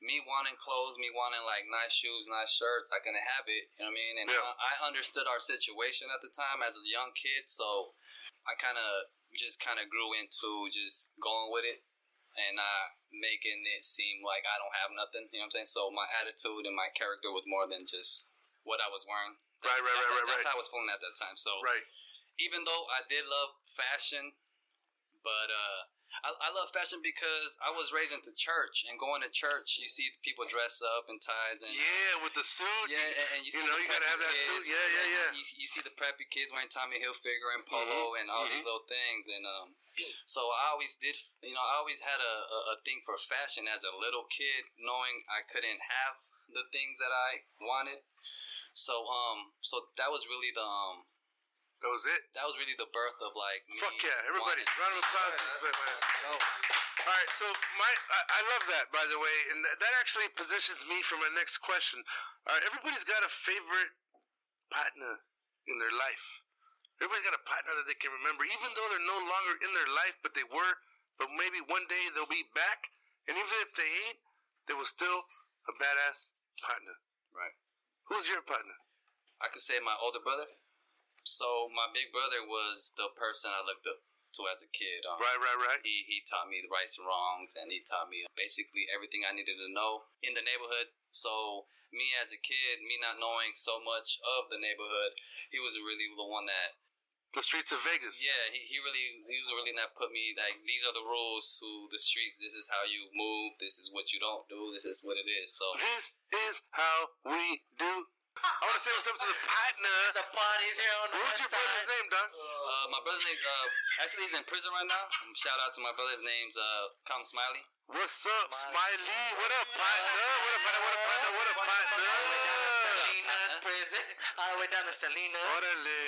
me wanting clothes, me wanting like nice shoes, nice shirts, I couldn't have it. You know what I mean? And Yeah. I, I understood our situation at the time as a young kid, so I kind of just kind of grew into just going with it and not making it seem like I don't have nothing. You know what I'm saying? So my attitude and my character was more than just what I was wearing. Right, right, that's, right, right, That's right. how I was feeling at that time. So Right. even though I did love fashion, but uh, I, I love fashion because I was raised into church and going to church. You see people dress up in ties and Yeah, with the suit. yeah, and, and you, see know, you gotta have that kids, suit. Yeah, yeah, yeah. You, you see the preppy kids wearing Tommy Hilfiger and polo Mhm, and all these mhm. little things, and um, so I always did. You know, I always had a, a, a thing for fashion as a little kid, knowing I couldn't have the things that I wanted. So um, so that was really the um, That was it. that was really the birth of like Fuck yeah, everybody! Round of applause. for this man. All right, so my I, I love that by the way, and that, that actually positions me for my next question. All right, everybody's got a favorite partner in their life. Everybody's got a partner that they can remember, even though they're no longer in their life, but they were. But maybe one day they'll be back, and even if they ain't, they will still a badass partner. Right. Who's your partner? I could say my older brother. So my big brother was the person I looked up to as a kid. Um, Right, right, right. He he taught me the rights and wrongs, and he taught me basically everything I needed to know in the neighborhood. So me as a kid, me not knowing so much of the neighborhood, he was really the one that. The streets of Vegas. Yeah, he, he really he was really not put me like these are the rules to the street. This is how you move. This is what you don't do. This is what it is. So This is how we do. I want to say what's up to the partner. The party's here on the What's west your brother's name, Doc? Uh, my brother's name, uh, actually he's in prison right now. Um, shout out to my brother. His name's uh, Come Smiley. What's up, Smiley? What up, partner? What up, partner? What up, partner? What up, partner? Salinas prison, all the way down to Salinas. Orale.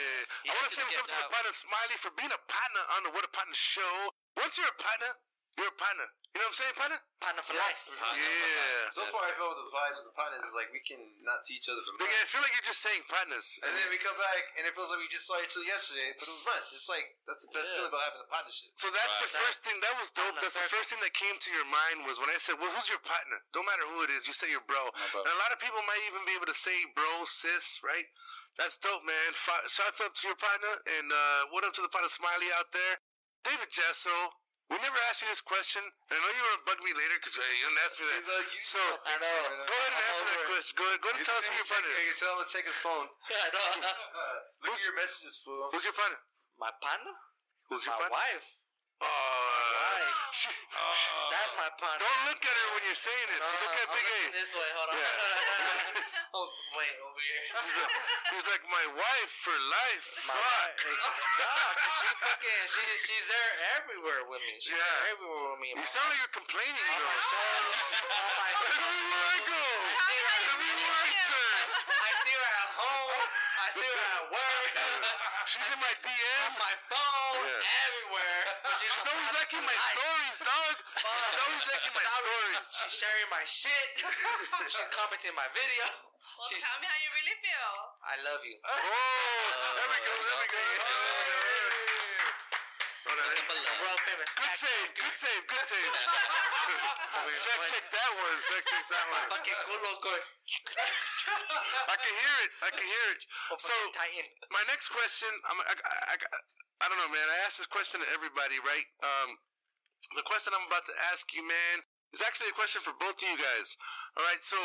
I want to say what's up to the partner, Smiley, for being a partner on the What a Partner show. Once you're a partner, you're a partner. You know what I'm saying, partner? Partner for life. Yeah. So far, I feel the vibes of the partners is like we can not see each other for But months. yeah, I feel like you're just saying partners. And then we come back, and it feels like we just saw each other yesterday, but it was lunch. It's like that's the best Yeah. feeling about having a partnership. So that's the Right. first thing. That was dope. On That's the first thing that came to your mind was when I said, "Well, who's your partner?" Don't matter who it is. You say your bro. bro. And a lot of people might even be able to say bro, sis, right? That's dope, man. F- shouts up to your partner, and uh, what up to the partner Smiley out there, David Jasso. We never asked you this question, and I know you're gonna bug me later because uh, you didn't ask me that. He's like, you so see go know. right now. ahead and I'm answer that it. question. Go ahead, go ahead and tell us who your partner Hey, You tell him to check his phone. I know. Look at your messages, fool. Who's your partner? My partner? Who's your My partner? wife. Oh, That's my partner. don't look at her when you're saying it. No, look uh, at I'm Big A. This way, hold on. Yeah. Oh wait, over here. He's like, he's like my wife for life. My Fuck. wife, nah, 'cause she fucking she she's there everywhere with me. She's Yeah. there everywhere with me. You sound like you're complaining oh, though. Oh my Everywhere I go, everywhere I turn, I see her at home. I see her at work. she's in my DMs. my phone. Yeah. Everywhere. But she's, She's always liking my stories, dog. She's always liking my stories. She's sharing my shit. she's commenting my video. Well, She's, tell me how you really feel. I love you. Oh, there we go, there we go. Oh, no, that- famous. Good save, good save, good save. Fact check that one. Fact check that one. Fucking culos going. I can hear it. I can hear it. Oh, so, my next question, I'm, I, I, I, I don't know, man. I ask this question to everybody, right? Um, the question I'm about to ask you, man, is actually a question for both of you guys. All right, so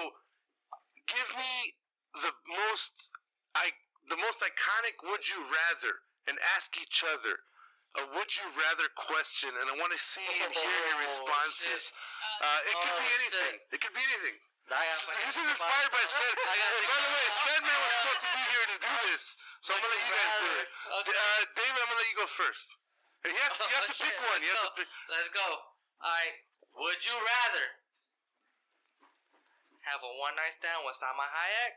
give me the most, I, the most iconic "Would you rather," and ask each other a "Would you rather" question, and I want to see and hear your Oh, responses. Uh, it could be Oh, anything. It could be anything. This is inspired by Stan. By the way, Stanman was supposed to be here to do this, so I'm gonna let you guys do it. Okay. Uh, David, I'm gonna let you go first. You have to, you have Oh, to shit, pick one. You let's have to go. pick. Let's go. Alright. Would you rather have a one night stand with Salma Hayek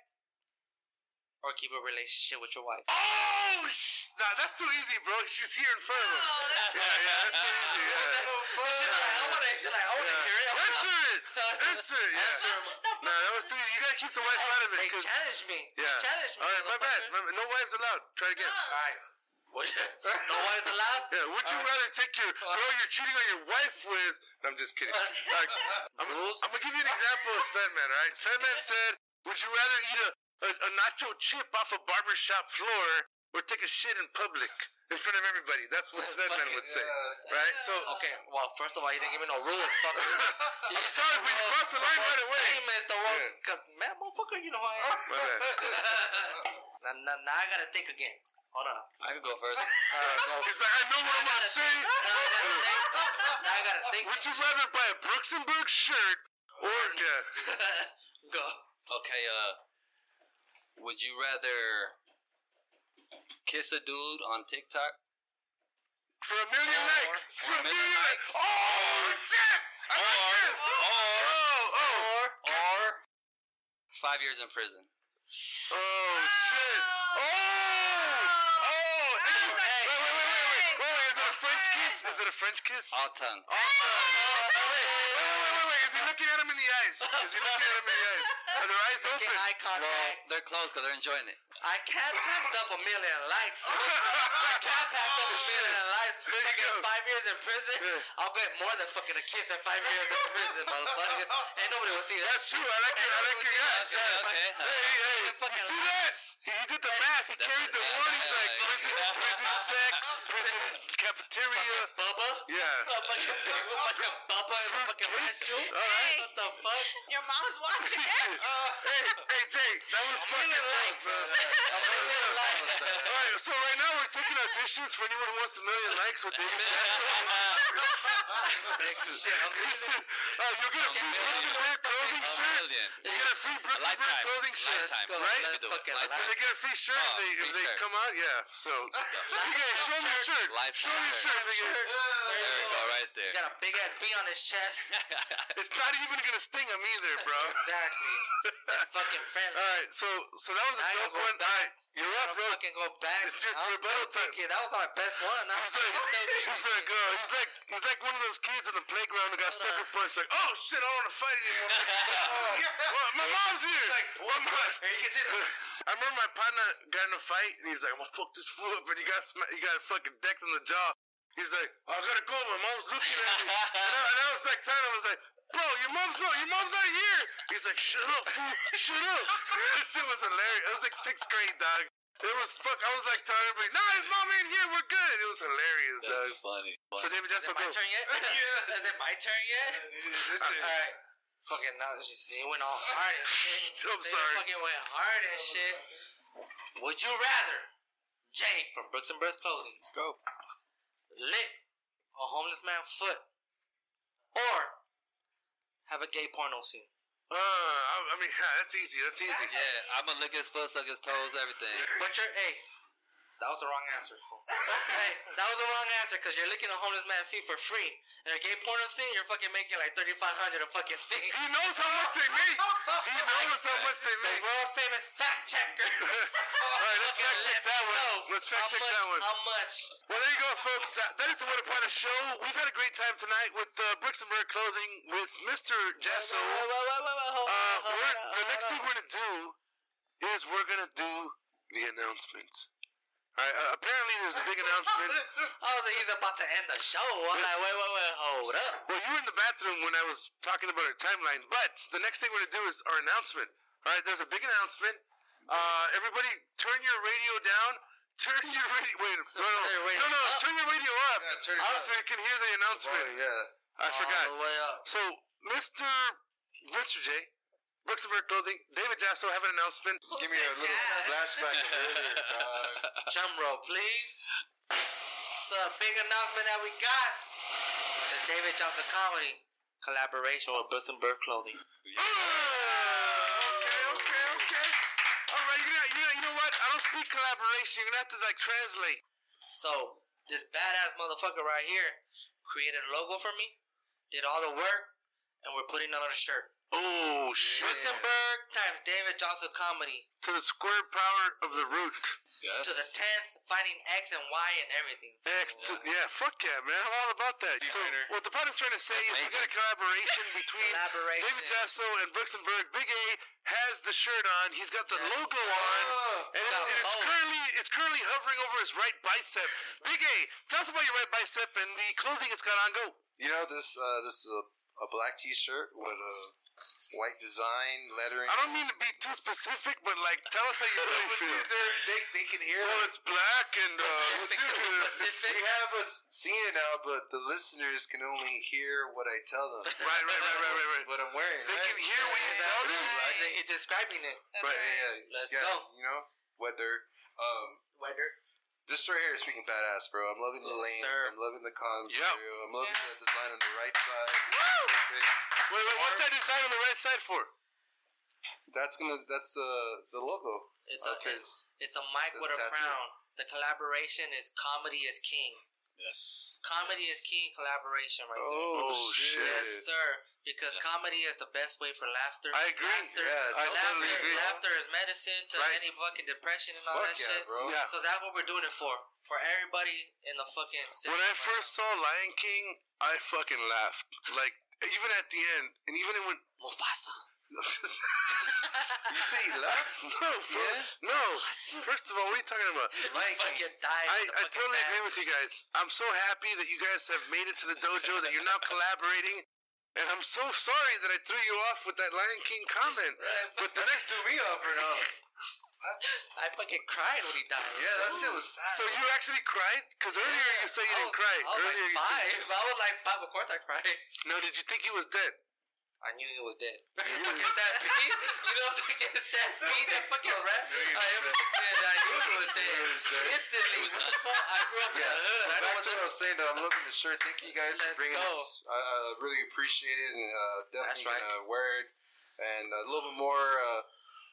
or keep a relationship with your wife? Oh, sh- nah, that's too easy, bro. She's here in front of him. Yeah, yeah, that's too easy. Yeah. She's like, I wanna, she's like, I wanna hear it. I Answer it. Answer it. Yeah. Answer him. Nah, that was too easy. You gotta keep the wife out of it. They 'cause- challenged me. Yeah. They challenged me. All right, my bad. motherfucker. No wives allowed. Try again. Alright. Would you, no wives allowed? Yeah, would you rather take your girl you're cheating on your wife with? I'm just kidding. Like, I'm, I'm gonna give you an example of Stanman, all right? Stanman said, "Would you rather eat a, a, a nacho chip off a barbershop floor or take a shit in public in front of everybody?" That's what Stanman would say, right? So, Okay, well, first of all, you didn't give me no rules. Fuck. I'm sorry, but you crossed the line right away. Famous, the world. Cause man, motherfucker, you know who I am. My bad. now, now, now I gotta think again. Hold on. I can go first. Alright, go. He's like, I know what I'm gonna say. Now I gotta think. Now I gotta think. Would you rather buy a Brooks and Berg shirt or yeah? Go. Okay, uh, would you rather kiss a dude on TikTok? For a million likes. For a million likes. Oh, shit! I like Or, that. or, Oh, oh. or, or five years in prison. Oh shit! Oh! Oh! Hey, wait, wait, wait, wait, wait, wait, wait! Is it a French kiss? Is it a French kiss? All tongue. Oh, wait, wait, wait, wait, wait, wait! Is he looking at him in the eyes? Is he looking at him in the eyes? Are their eyes open? eye contact. Well, they're closed because they're enjoying it. I can't pass up a million likes. I can't pass up a oh, million likes. There you Fucking go. five years in prison. I'll bet more than fucking a kiss at five years in prison, motherfucker. Ain't nobody will see that. That's true. I like it. I like your guys. Okay, okay. Hey, hey! You see that? He he did the math. He carried the warnings like prison, prison sex, prison cafeteria. Bubba? Yeah. A fucking big fucking Bubba and fucking restroom? All right. What the fuck? Your mom's watching it. hey, hey, Jay, that was fucking likes. close, All right, so right now we're taking auditions for anyone who wants a million likes with David uh, you'll get a free Brooks and Berg clothing A shirt. You get a free Brooks and Berg Lifetime. clothing shirt, Lifetime. go. right? Let's fucking Lifetime. They get a free shirt if Oh, they if they come out. Yeah. So okay, show me your shirt. Lifetime Show me your shirt. shirt. nigga. There we go, right there. Got a big ass B on his chest. It's not even gonna sting him either, bro. exactly. That's fucking friendly. All right, so so that was a I gotta dope one. All back. right, you're up, bro. fucking go back. It's your rebuttal time. thinking That was my best one. I He's like, he's like, uh, he's like, he's like one of those kids in the playground who got sucker punched. Like, oh shit, I don't want to fight anymore. oh, well, my mom's here. Like, one mom. I remember my partner got in a fight, and he's like, I'm gonna fuck this fool up, and he got sma- he got fucking decked in the jaw. He's like, oh, I gotta go. My mom's looking at me, and I, and I was like, I was like. Bro, your mom's no, your mom's not here. He's like, shut up, fool, shut up. that shit was hilarious. It was like sixth grade, dog. It was fuck. I was like telling everybody, nah, his mom ain't here. We're good. It was hilarious, dog. That's funny. So funny. David Is it my go. turn yet? Yeah. Is it my turn yet? Alright. Fucking now, she he went all hard and shit. I'm They sorry. fucking went hard and shit. Would you rather Jay from Brooks and Berg Clothing Let's go. lick a homeless man foot or have a gay porno scene? Uh, I, I mean, yeah, that's easy. That's easy. Yeah, I'm gonna lick his foot, suck his toes, everything. But you're, hey, that was the wrong answer, fool. hey, that was the wrong answer because you're licking a homeless man feet for free. And a gay porno scene, you're fucking making like 3500 a fucking scene. He knows how much they make. He knows how much they The make. world famous fact checker. All right, let's fact check that one. Let's fact check much, that one. How much? Well, there you go, folks. That, that is the What Upon a Show. We've had a great time tonight with uh, Brooks and Berg Clothing with Mr. Hold Uh, on, hold we're, on, the next thing we're gonna do is we're gonna do the announcements. All right. Uh, apparently, there's a big announcement. I was like, he's about to end the show. I'm like, wait, wait, wait, hold up. Well, you were in the bathroom when I was talking about our timeline, but the next thing we're gonna do is our announcement. All right. There's a big announcement. Uh, everybody, turn your radio down. Turn your radio. Wait, no, no, Turn your radio no, no. up. Turn your radio up. Yeah, turn it up. so you can hear the announcement. Well, yeah. I forgot. The way up. So, Mr. Mr. J, Brooks and Berg Clothing, David Jasso have an announcement. Give me a little flashback of earlier, dog. Drum roll, please. So, a big announcement that we got is David Johnson Comedy collaboration with Brooks and Berg Clothing. okay, okay, okay. All right, you know, you know, you know what? I don't speak collaboration. You're gonna have to like translate. So, this badass motherfucker right here created a logo for me, did all the work, and we're putting it on a shirt. Oh shit! Wittenberg times David Johnson Comedy To the square power of the root. Yes. to the 10th, finding X and Y and everything. X to- yeah, fuck yeah, man. I'm all about that. So, what the pilot's trying to say is we got a collaboration between Collaboration. David Jasso and Brooks. Big A has the shirt on. He's got the logo on, and, it's, and it's Oh. currently it's currently hovering over his right bicep. Big A, tell us about your right bicep and the clothing it's got on. Go. You know this. Uh, this is a, a black T-shirt with a white design lettering. I don't mean to be too specific, but like, tell us how you really feel. they're- they they can hear. Well, it. it's black and uh, Pacific. We have us seeing it now, but the listeners can only hear what I tell them. right, right, right, right, right, right. What I'm wearing. They right? can hear what you tell them. Right. He's describing it. Right. Yeah, yeah. Let's yeah, go. You know, whether um, Weather. This right here is speaking badass, bro. I'm loving the Yes, lane. sir. I'm loving the con. Yep. I'm loving Yeah. the design on the right side. This. Wait, wait, what's that design on the right side for? That's gonna. That's the the logo. It's uh, a his- it's, it's a mic with a tattoo. crown. The collaboration is comedy is king. Yes. Comedy is king collaboration right there. Oh, shit. Yes, sir. Because comedy is the best way for laughter. I agree. Laughter, Yeah, uh, I laughter, totally agree. laughter is medicine to Right. any fucking depression and all Fuck that yeah, shit. bro. Yeah. So that's what we're doing it for. For everybody in the fucking city. When I first saw Lion King, I fucking laughed. Like, even at the end, and even it went. Mufasa. You say you laughed? no, for, Yeah? no. First of all, what are you talking about? Lion King. Died. I, I totally bat. agree with you guys. I'm so happy that you guys have made it to the dojo, that you're now collaborating. And I'm so sorry that I threw you off with that Lion King comment. Right, But the next Threw me off or no? I fucking cried when he died. Yeah, that shit was sad. So you actually cried? Because earlier you said you I didn't was- cry. I was Earlier like you five. said. I was like five. Of course I cried. No, did you think he was dead? I knew he was dead. You know fucking that beat? You know fucking that beat? That fucking rap? I, fucking, I knew he was dead. Instantly. What the fuck? I grew up in the Yes. hood. I know Back what to what I was saying, though, I'm loving the shirt. Thank you guys Let's for bringing go. this. I uh, really appreciate it, and uh, definitely right. gonna wear it. And a little bit more, uh,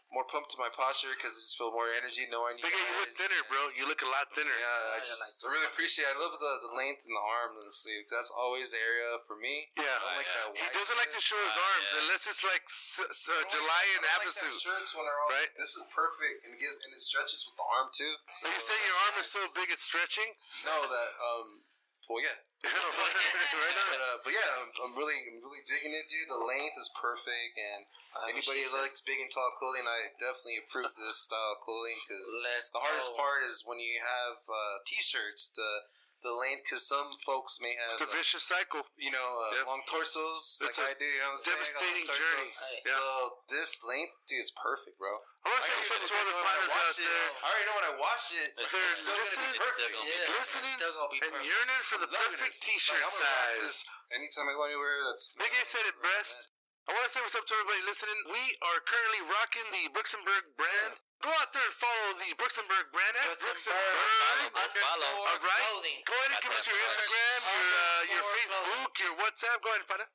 more pumped to my posture because I just feel more energy knowing you Big A, you look thinner, bro. You look a lot thinner. Yeah, I Yeah, just like- I really appreciate. it. I love the, the length and the arm and the sleeve. That's always the area for me. Yeah. I don't like yeah. that. He doesn't like to show his Ah, arms yeah. unless it's like s- s- uh, I don't like- July I and don't like that Havasu. shirts when they're all Right. This is perfect and it gives and it stretches with the arm too. So you saying your arm is so big it's stretching? No, that um. Well, yeah. right. But, uh, but yeah, I'm, I'm really, I'm really digging it, dude. The length is perfect, and Uh, anybody who likes big and tall clothing, I definitely approve this style of clothing because the hardest go. part is when you have uh, t-shirts, the the length, because some folks may have, It's a uh, vicious cycle. you know, uh, Yep. long torsos It's like I a do. You know what I'm saying? A Devastating long torso. journey. Hey. Yeah. So this length, dude, is perfect, bro. I want to say already what's up to all the when I partners wash out it. there. I already know when I wash it. It's They're still gonna be listening, perfect. gonna be Yeah. listening, Still gonna and yearning for the perfect this. t-shirt Like, I'm gonna rock size. Anytime I go anywhere, that's Big A said it best. I want to say what's up to everybody listening. We are currently rocking the Brooks and Berg brand. Go out there and follow the Brooks and Berg brand at Brooks and Berg. Brooksonburg. Underscore All right. clothing. Go ahead and give us your Instagram, your uh, your Facebook, your WhatsApp. Go ahead and find it.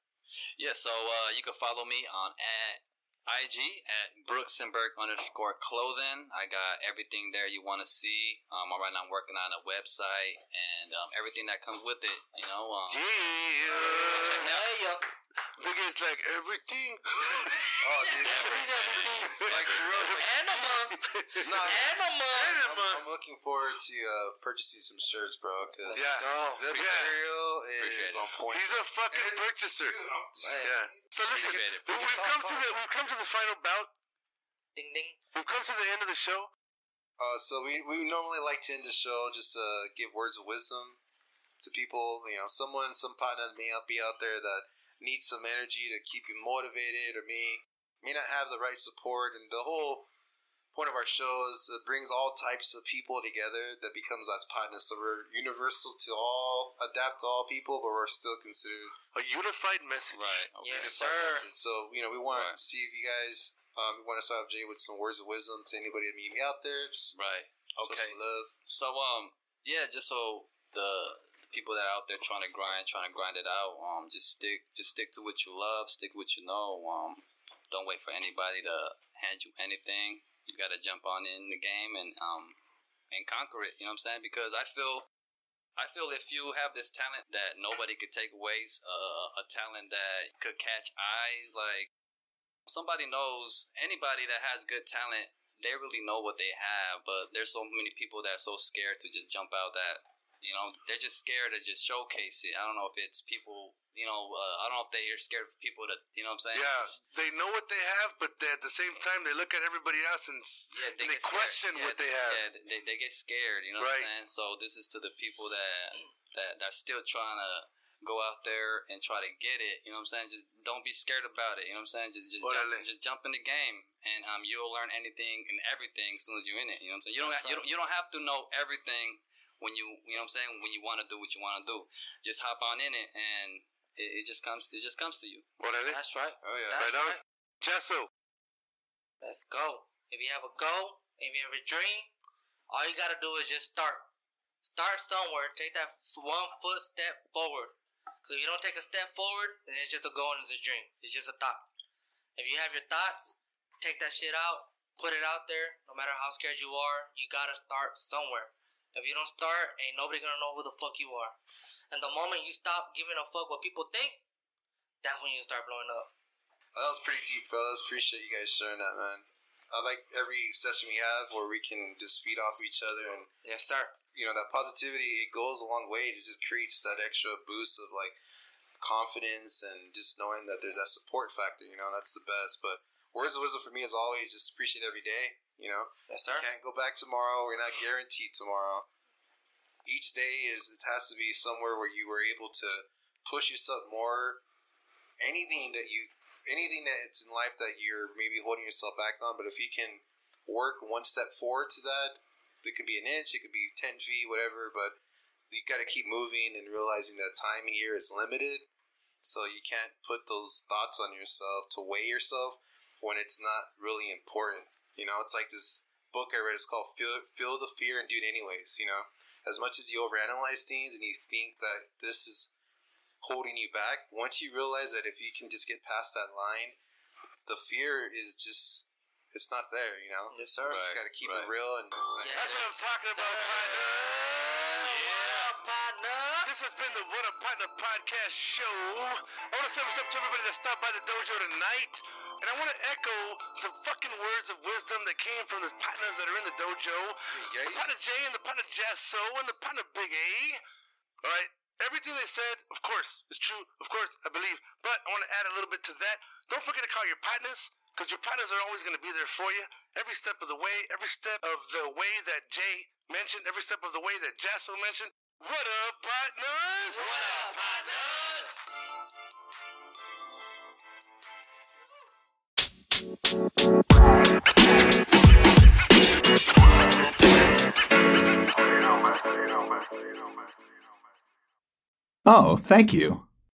Yeah, so uh, you can follow me on at IG at Brooks and Berg underscore clothing. I got everything there you want to see. Um, right now I'm working on a website and um, everything that comes with it. You know, um, Yeah. Yeah. Big is like everything. Oh, dude. like for real, like, Anima. No, Anima. I'm, I'm looking forward to uh, purchasing some shirts, bro. Cause Yeah. the Yeah. material is on point. He's a fucking purchaser. Dude, Yeah. So listen, we- we've come to the we've come to the final bout. Ding ding. We've come to the end of the show. Uh, so we, we normally like to end the show just uh, give words of wisdom to people. You know, someone, some partner may not be out there that needs some energy to keep you motivated, or may may not have the right support. And the whole point of our show is it brings all types of people together that becomes us partners. So we're universal to all, adapt to all people, but we're still considered A unified message. right. Okay. Yes, unified sir. message. So you know, we want Right. to see if you guys. Um, we want to start off Jay with some words of wisdom to anybody that meet me out there. Just Right. Okay. some love. So um yeah, just so the the people that are out there trying to grind, trying to grind it out, um just stick just stick to what you love, stick with what you know. Um don't wait for anybody to hand you anything. You gotta jump on in the game and um and conquer it, you know what I'm saying? Because I feel I feel if you have this talent that nobody could take away, uh, a talent that could catch eyes, like somebody knows anybody that has good talent they really know what they have but there's so many people that are so scared to just jump out that you know they're just scared to just showcase it i don't know if it's people you know uh, i don't know if they're scared for people to you know what i'm saying Yeah, they know what they have, but they, at the same time, they look at everybody else and, yeah, and they, question Yeah, what they have. Yeah, they, they get scared. You know Right. what I'm saying? So this is to the people that that that are still trying to go out there and try to get it. You know what I'm saying? Just don't be scared about it. You know what I'm saying? Just just jump, just jump in the game, and um, you'll learn anything and everything as soon as you're in it. You know what I'm saying? You don't you don't you don't have to know everything when you you know what I'm saying when you want to do what you want to do. Just hop on in it, and it, it just comes it just comes to you. Órale. That's right. Oh yeah. That's Right on. right. Jasso. Let's go. If you have a goal, if you have a dream, all you gotta do is just start. Start somewhere. Take that one foot step forward. Cause if you don't take a step forward, then it's just a goal and it's a dream. It's just a thought. If you have your thoughts, take that shit out, put it out there. No matter how scared you are, you gotta start somewhere. If you don't start, ain't nobody gonna know who the fuck you are. And the moment you stop giving a fuck what people think, that's when you start blowing up. That was pretty deep, fellas. Appreciate you guys sharing that, man. I like every session we have where we can just feed off each other and Yes, sir. you know that positivity it goes a long ways. It just creates that extra boost of like confidence and just knowing that there's that support factor. You know that's the best. But words of wisdom for me is always just appreciate every day. You know, Yes, you can't go back tomorrow. We're not guaranteed tomorrow. Each day is it has to be somewhere where you were able to push yourself more. Anything that you, anything that it's in life that you're maybe holding yourself back on, but if you can work one step forward to that, it could be an inch, it could be ten feet, whatever. But you got to keep moving and realizing that time here is limited. So you can't put those thoughts on yourself to weigh yourself when it's not really important. You know, it's like this book I read. It's called "Feel, Feel the Fear and Do It Anyways." You know, as much as you overanalyze things and you think that this is holding you back, once you realize that if you can just get past that line, the fear is just it's not there. You know, Yes, sir. you just got to keep right. it real and. Oh, That's what I'm talking about, partner. Yeah, partner. This has been the What a Partner podcast show. I want to say what's up to everybody that stopped by the dojo tonight. And I want to echo the fucking words of wisdom that came from the partners that are in the dojo. Yeah, The partner J and the partner Jasso and the partner Big A. All right. Everything they said, of course, is true. Of course, I believe. But I want to add a little bit to that. Don't forget to call your partners because your partners are always going to be there for you every step of the way, every step of the way that Jay mentioned, every step of the way that Jasso mentioned. What up, partners? What up, partners? Oh, thank you.